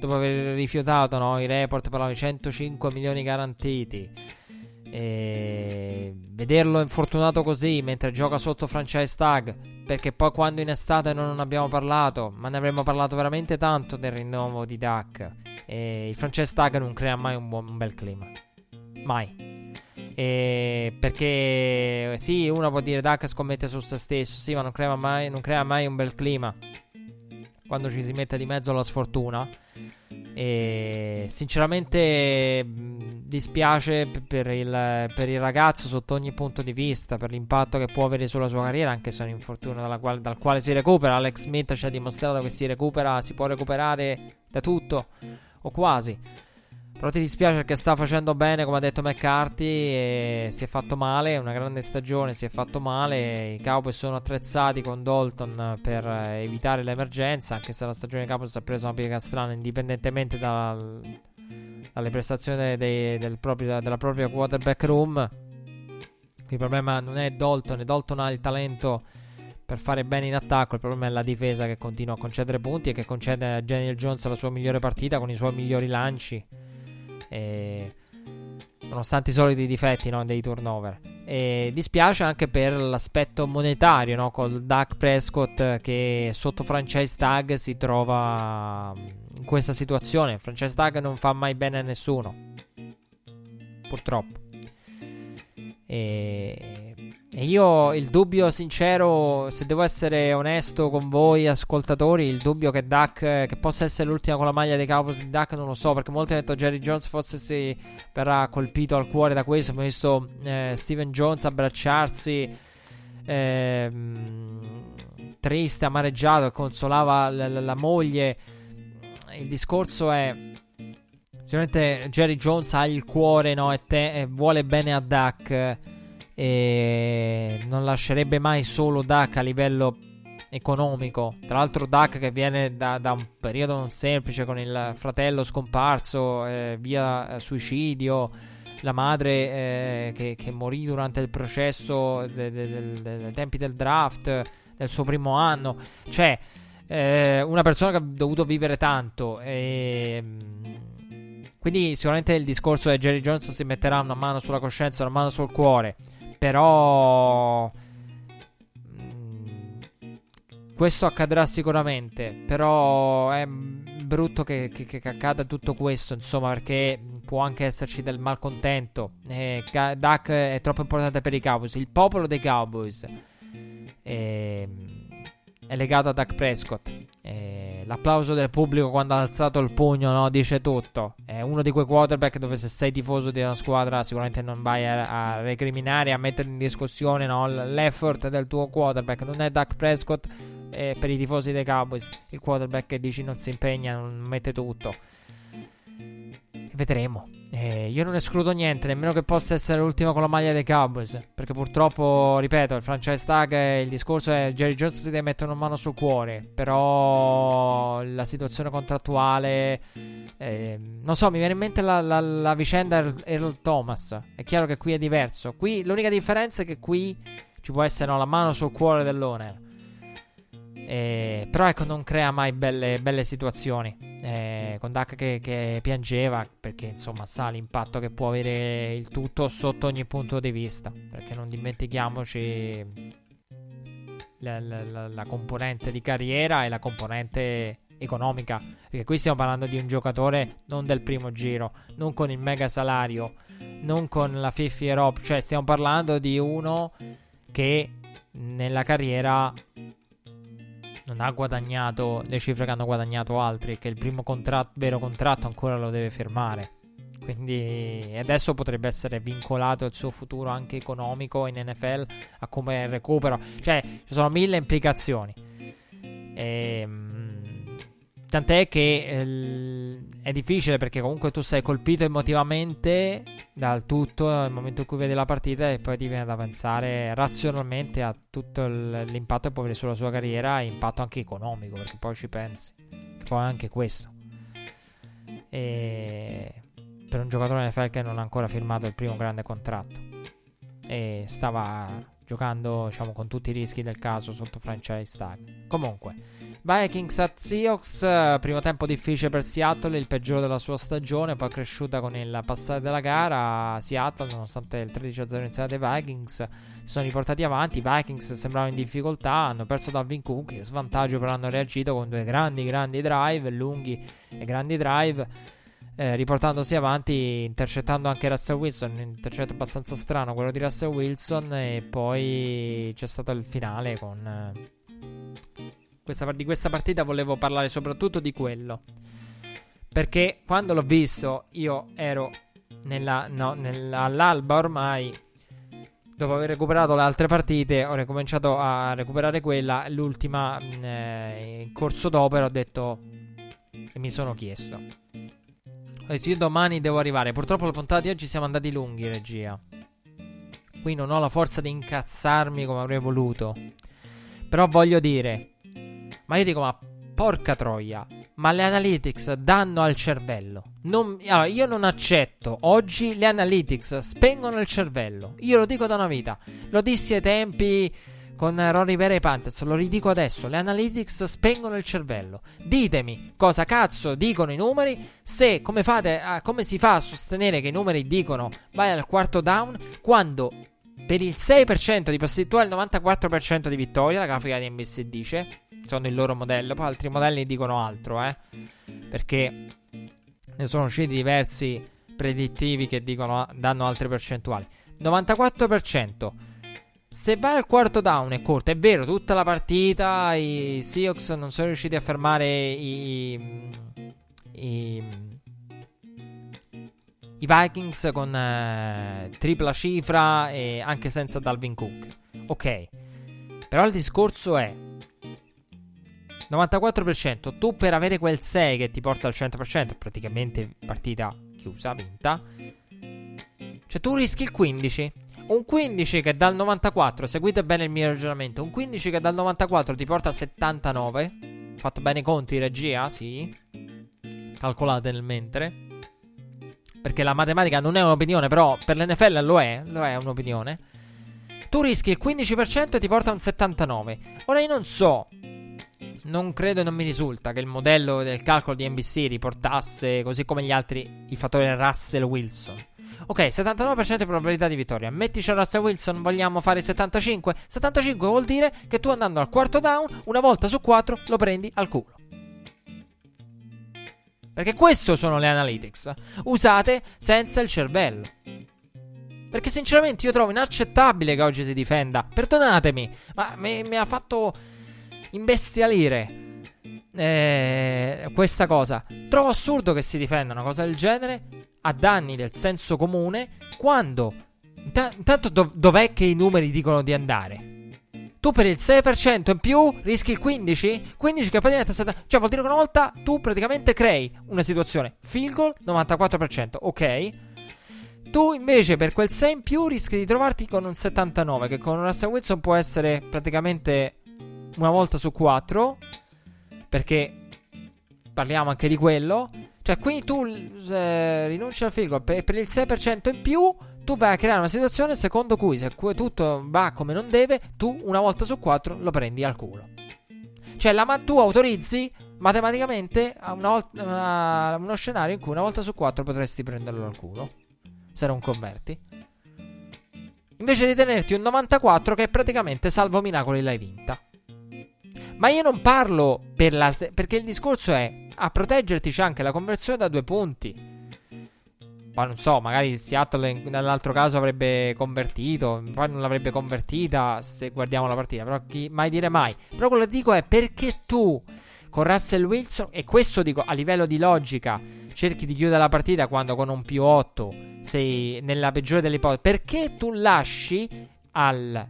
dopo aver rifiutato no, i report per i 105 milioni garantiti e vederlo infortunato così mentre gioca sotto franchise tag, perché poi quando in estate non abbiamo parlato, ma ne avremmo parlato veramente tanto del rinnovo di Duck. E il franchise tag non crea mai un, buon, un bel clima. Mai. E perché sì, uno può dire Duck scommette su se stesso, sì, ma non crea mai, non crea mai un bel clima quando ci si mette di mezzo la sfortuna. E sinceramente dispiace per il, per il, ragazzo sotto ogni punto di vista, per l'impatto che può avere sulla sua carriera, anche se è un infortunio quale, dal quale si recupera. Alex Smith ci ha dimostrato che si recupera, si può recuperare da tutto, o quasi. Però ti dispiace perché sta facendo bene, come ha detto McCarthy, si è fatto male, è una grande stagione, si è fatto male. I Cowboys sono attrezzati con Dalton per evitare l'emergenza, anche se la stagione Cowboys ha preso una piega strana, indipendentemente dal dalle prestazioni dei, del proprio, della propria quarterback room. Il problema non è Dalton, e Dalton ha il talento per fare bene in attacco. Il problema è la difesa che continua a concedere punti e che concede a Daniel Jones la sua migliore partita con i suoi migliori lanci. E nonostante i soliti difetti no, dei turnover. E dispiace anche per l'aspetto monetario, no, col Duck Prescott che sotto franchise tag si trova in questa situazione. Franchise tag non fa mai bene a nessuno, purtroppo. E, e io il dubbio sincero, se devo essere onesto con voi ascoltatori, il dubbio che Duck che possa essere l'ultima con la maglia dei Cowboys di Duck non lo so, perché molti hanno detto Jerry Jones forse si verrà colpito al cuore da questo, abbiamo visto eh, Steven Jones abbracciarsi eh, triste, amareggiato, e consolava la, la, la moglie. Il discorso è Sicuramente Jerry Jones ha il cuore no, e, te, e vuole bene a Duck e non lascerebbe mai solo Duck a livello economico. Tra l'altro, Duck che viene da, da un periodo non semplice con il fratello scomparso eh, via eh, suicidio, la madre eh, che, che, morì durante il processo dei de, de, de, tempi del draft del suo primo anno. Cioè, eh, una persona che ha dovuto vivere tanto. E, quindi, sicuramente il discorso è Jerry Jones si metterà una mano sulla coscienza, una mano sul cuore. Però. Mm, questo accadrà sicuramente. Però è brutto che, che, che, accada tutto questo. Insomma, perché può anche esserci del malcontento. Eh, Duck è troppo importante per i Cowboys. Il popolo dei Cowboys è, è legato a Duck Prescott. Eh, l'applauso del pubblico quando ha alzato il pugno no, dice tutto. È uno di quei quarterback dove se sei tifoso di una squadra sicuramente non vai a, a recriminare, a mettere in discussione no, l'effort del tuo quarterback. Non è Duck Prescott eh, per i tifosi dei Cowboys. Il quarterback che dici non si impegna, non mette tutto. Vedremo. Eh, io non escludo niente, nemmeno che possa essere l'ultima con la maglia dei Cowboys. Perché purtroppo, ripeto, il franchise tag, il discorso è Jerry Jones si deve mettere una mano sul cuore. Però la situazione contrattuale. Eh, non so, mi viene in mente la, la, la vicenda Earl Thomas. È chiaro che qui è diverso. Qui l'unica differenza è che qui ci può essere no, la mano sul cuore dell'owner. Eh, però ecco, non crea mai belle, belle situazioni. Eh, con Duck che, che, piangeva perché insomma sa l'impatto che può avere il tutto sotto ogni punto di vista. Perché non dimentichiamoci la, la, la, la componente di carriera e la componente economica. Perché qui stiamo parlando di un giocatore non del primo giro, non con il mega salario, non con la 50 Europe. Cioè, stiamo parlando di uno che nella carriera non ha guadagnato le cifre che hanno guadagnato altri, che il primo contratto, vero contratto ancora lo deve firmare. Quindi adesso potrebbe essere vincolato il suo futuro anche economico in NFL a come recupero. Cioè, ci sono mille implicazioni. E, ehm, tant'è che eh, è difficile perché comunque tu sei colpito emotivamente dal tutto nel momento in cui vedi la partita e poi ti viene da pensare razionalmente a tutto l'impatto che può avere sulla sua carriera e impatto anche economico perché poi ci pensi. Poi anche questo. E per un giocatore NFL che non ha ancora firmato il primo grande contratto e stava giocando diciamo con tutti i rischi del caso sotto franchise tag. Comunque, Vikings at Seahawks, primo tempo difficile per Seattle, il peggiore della sua stagione, poi cresciuta con il passare della gara. Seattle, nonostante il 13-0 iniziale dei Vikings, si sono riportati avanti. I Vikings sembravano in difficoltà, hanno perso Dalvin Cook, che svantaggio però hanno reagito con due grandi, grandi drive, lunghi e grandi drive eh, riportandosi avanti, intercettando anche Russell Wilson. Un intercetto abbastanza strano quello di Russell Wilson. E poi c'è stato il finale con. Eh, questa, di questa partita volevo parlare soprattutto di quello. Perché quando l'ho visto, io ero nella, no, nella, all'alba ormai. Dopo aver recuperato le altre partite, ho ricominciato a recuperare quella. L'ultima mm, eh, in corso d'opera ho detto e mi sono chiesto ho detto io domani devo arrivare. Purtroppo la puntata di oggi siamo andati lunghi, regia. Qui non ho la forza di incazzarmi come avrei voluto. Però voglio dire. Ma io dico, ma porca troia. Ma le analytics danno al cervello. Non, allora, io non accetto. Oggi le analytics spengono il cervello. Io lo dico da una vita. Lo dissi ai tempi con Ron Rivera e Panthers. Lo ridico adesso: le analytics spengono il cervello. Ditemi cosa cazzo dicono i numeri. Se come, fate come si fa a sostenere che i numeri dicono vai al quarto down quando per il 6% di possibilità il 94% di vittoria. La grafica di NBC dice: sono il loro modello. Poi altri modelli dicono altro, eh. Perché ne sono usciti diversi predittivi che dicono, danno altre percentuali. 94% se va al quarto down è corto, è vero, tutta la partita i Seahawks non sono riusciti a fermare i, i, i Vikings con eh, tripla cifra e anche senza Dalvin Cook. Ok, però il discorso è 94%, tu per avere quel 6 che ti porta al 100%, praticamente partita chiusa, vinta, cioè tu rischi il 15. Un 15 che dal 94, seguite bene il mio ragionamento, un 15 che dal 94 ti porta a 79. Fatto bene i conti, regia? Sì. Calcolate nel mentre. Perché la matematica non è un'opinione, però per l'NFL lo è, lo è un'opinione. Tu rischi il 15% e ti porta a un 79. Ora io non so, non credo e non mi risulta che il modello del calcolo di NBC riportasse, così come gli altri, il fattore Russell Wilson. Ok, 79% di probabilità di vittoria. Mettici Russell Wilson, vogliamo fare 75? 75 vuol dire che tu andando al quarto down, una volta su quattro lo prendi al culo. Perché queste sono le analytics, usate senza il cervello. Perché sinceramente io trovo inaccettabile che oggi si difenda. Perdonatemi, ma mi, mi ha fatto imbestialire eh, questa cosa. Trovo assurdo che si difenda una cosa del genere a danni del senso comune quando intanto dov- dov'è che i numeri dicono di andare? Tu per il 6% in più rischi il 15? 15 che poi diventa 7. Cioè vuol dire che una volta tu praticamente crei una situazione field goal 94%, ok? Tu invece per quel 6 in più rischi di trovarti con un 79 che con un Russell Wilson può essere praticamente una volta su 4 perché parliamo anche di quello cioè, quindi tu eh, rinunci al field goal per, per il 6% in più. Tu vai a creare una situazione secondo cui se tutto va come non deve, tu una volta su quattro lo prendi al culo. Cioè, la, tu autorizzi matematicamente a, a uno scenario in cui una volta su quattro potresti prenderlo al culo. Se non converti. Invece di tenerti un 94 che praticamente salvo miracoli l'hai vinta. Ma io non parlo per la. Se- perché il discorso è a proteggerti c'è anche la conversione da due punti. Poi non so, magari Seattle nell'altro caso avrebbe convertito, poi non l'avrebbe convertita se guardiamo la partita, però chi mai dire mai. Però quello che dico è perché tu con Russell Wilson, e questo dico a livello di logica, cerchi di chiudere la partita quando con un più 8 sei nella peggiore delle ipotesi, perché tu lasci al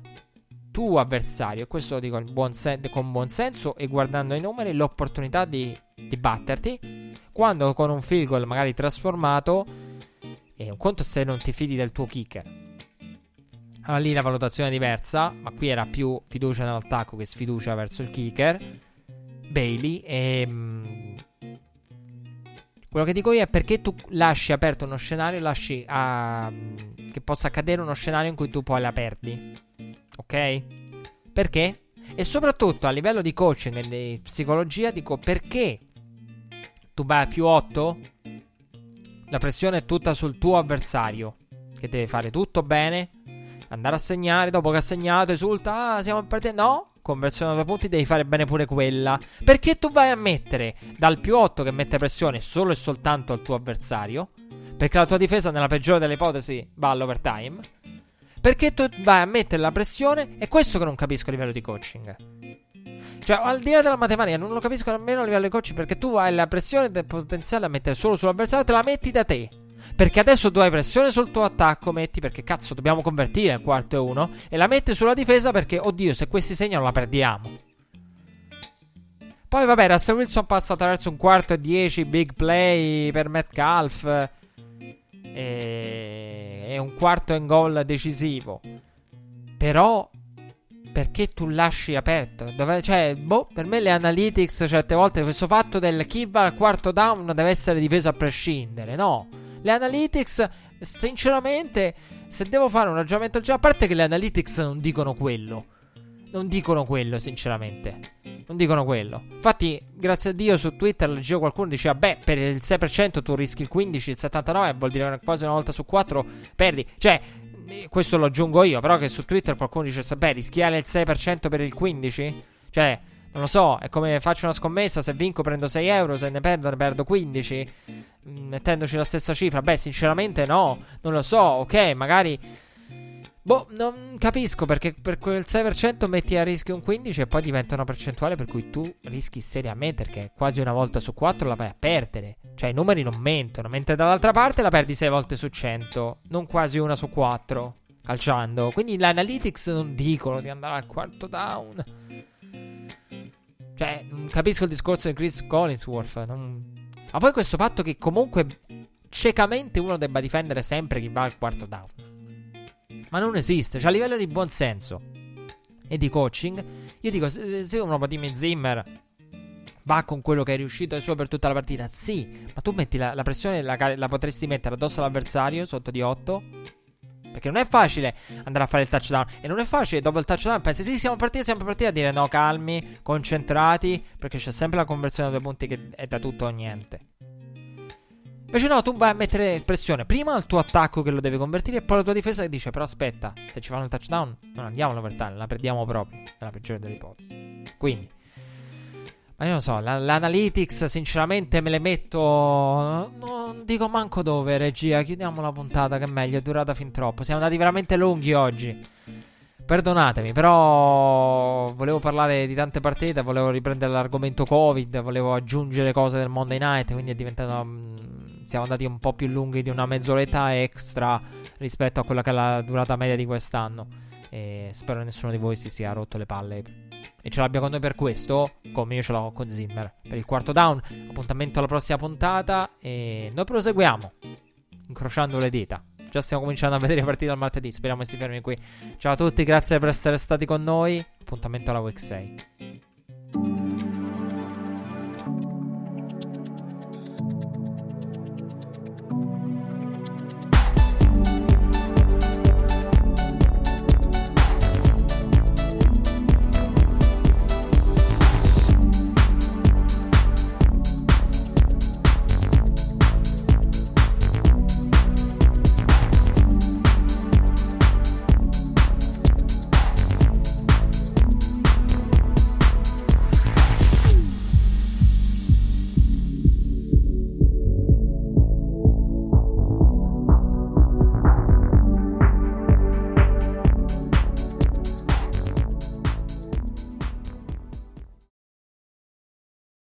tuo avversario, e questo lo dico buon sen- con buon senso e guardando i numeri, l'opportunità di, di batterti, quando con un field goal magari trasformato e un conto se non ti fidi del tuo kicker. Allora lì la valutazione è diversa, ma qui era più fiducia nell'attacco che sfiducia verso il kicker. Bailey e... Mh, quello che dico io è perché tu lasci aperto uno scenario, lasci a, che possa accadere uno scenario in cui tu poi la perdi. Ok? Perché? E soprattutto a livello di coaching e di psicologia dico perché tu vai a più 8 la pressione è tutta sul tuo avversario, che deve fare tutto bene, andare a segnare, dopo che ha segnato esulta, ah, siamo partiti, no, conversione a due punti, devi fare bene pure quella. Perché tu vai a mettere dal più 8 che mette pressione solo e soltanto al tuo avversario, perché la tua difesa nella peggiore delle ipotesi va all'overtime, perché tu vai a mettere la pressione, è questo che non capisco a livello di coaching. Cioè, al di là della matematica, non lo capisco nemmeno a livello di coaching. Perché tu hai la pressione del potenziale a mettere solo sull'avversario, te la metti da te. Perché adesso tu hai pressione sul tuo attacco, metti perché cazzo dobbiamo convertire il quarto e uno. E la metti sulla difesa perché, oddio, se questi segnano la perdiamo. Poi vabbè, Russell Wilson passa attraverso un quarto e dieci big play per Metcalf. E, e un quarto in gol decisivo. Però perché tu lasci aperto? Dove, cioè, boh, per me le analytics certe volte questo fatto del chi va al quarto down deve essere difeso a prescindere, no. Le analytics, sinceramente, se devo fare un ragionamento già, a parte che le analytics non dicono quello. Non dicono quello, sinceramente. Non dicono quello. Infatti, grazie a Dio su Twitter leggevo qualcuno diceva: Beh, per il 6% tu rischi il 15, il 79 vuol dire che quasi una volta su 4 perdi. Cioè, questo lo aggiungo io, però che su Twitter qualcuno dice, beh, rischiare il 6% per il 15%? Cioè, non lo so, è come faccio una scommessa, se vinco prendo 6 euro, se ne perdo ne perdo 15, mm, mettendoci la stessa cifra. Beh, sinceramente no, non lo so, ok, magari... Boh, non capisco perché per quel 6% metti a rischio un 15 e poi diventa una percentuale per cui tu rischi seriamente perché quasi una volta su 4 la vai a perdere. Cioè i numeri non mentono, mentre dall'altra parte la perdi 6 volte su 100, non quasi una su 4 calciando. Quindi le analytics non dicono di andare al quarto down. Cioè, non capisco il discorso di Chris Collinsworth. Non... Ma poi questo fatto che comunque ciecamente uno debba difendere sempre chi va al quarto down. Ma non esiste. Cioè, a livello di buonsenso e di coaching, io dico, se uno come Timmy Zimmer va con quello che è riuscito suo per tutta la partita, sì, ma tu metti la, la pressione, la, la potresti mettere addosso all'avversario sotto di 8 perché non è facile andare a fare il touchdown. E non è facile dopo il touchdown. Pensi, sì, siamo partiti, siamo partiti a dire no, calmi, concentrati. Perché c'è sempre la conversione a due punti che è da tutto o niente. Invece no, tu vai a mettere pressione prima al tuo attacco che lo deve convertire e poi la tua difesa che dice però aspetta, se ci fanno il touchdown non andiamo all'overtime, la perdiamo proprio, nella peggiore delle ipotesi. Quindi, ma io non so, la, l'analytics sinceramente me le metto. Non dico manco dove, regia. Chiudiamo la puntata che è meglio, è durata fin troppo. Siamo andati veramente lunghi oggi. Perdonatemi, però volevo parlare di tante partite, volevo riprendere l'argomento Covid, volevo aggiungere cose del Monday Night, quindi è diventato... Mm, siamo andati un po' più lunghi di una mezz'oretta extra rispetto a quella che è la durata media di quest'anno. E spero nessuno di voi si sia rotto le palle e ce l'abbia con noi per questo, come io ce l'ho con Zimmer. Per il quarto down, appuntamento alla prossima puntata e noi proseguiamo, incrociando le dita. Già stiamo cominciando a vedere le partite al martedì, speriamo che si fermi qui. Ciao a tutti, grazie per essere stati con noi, appuntamento alla Week 6.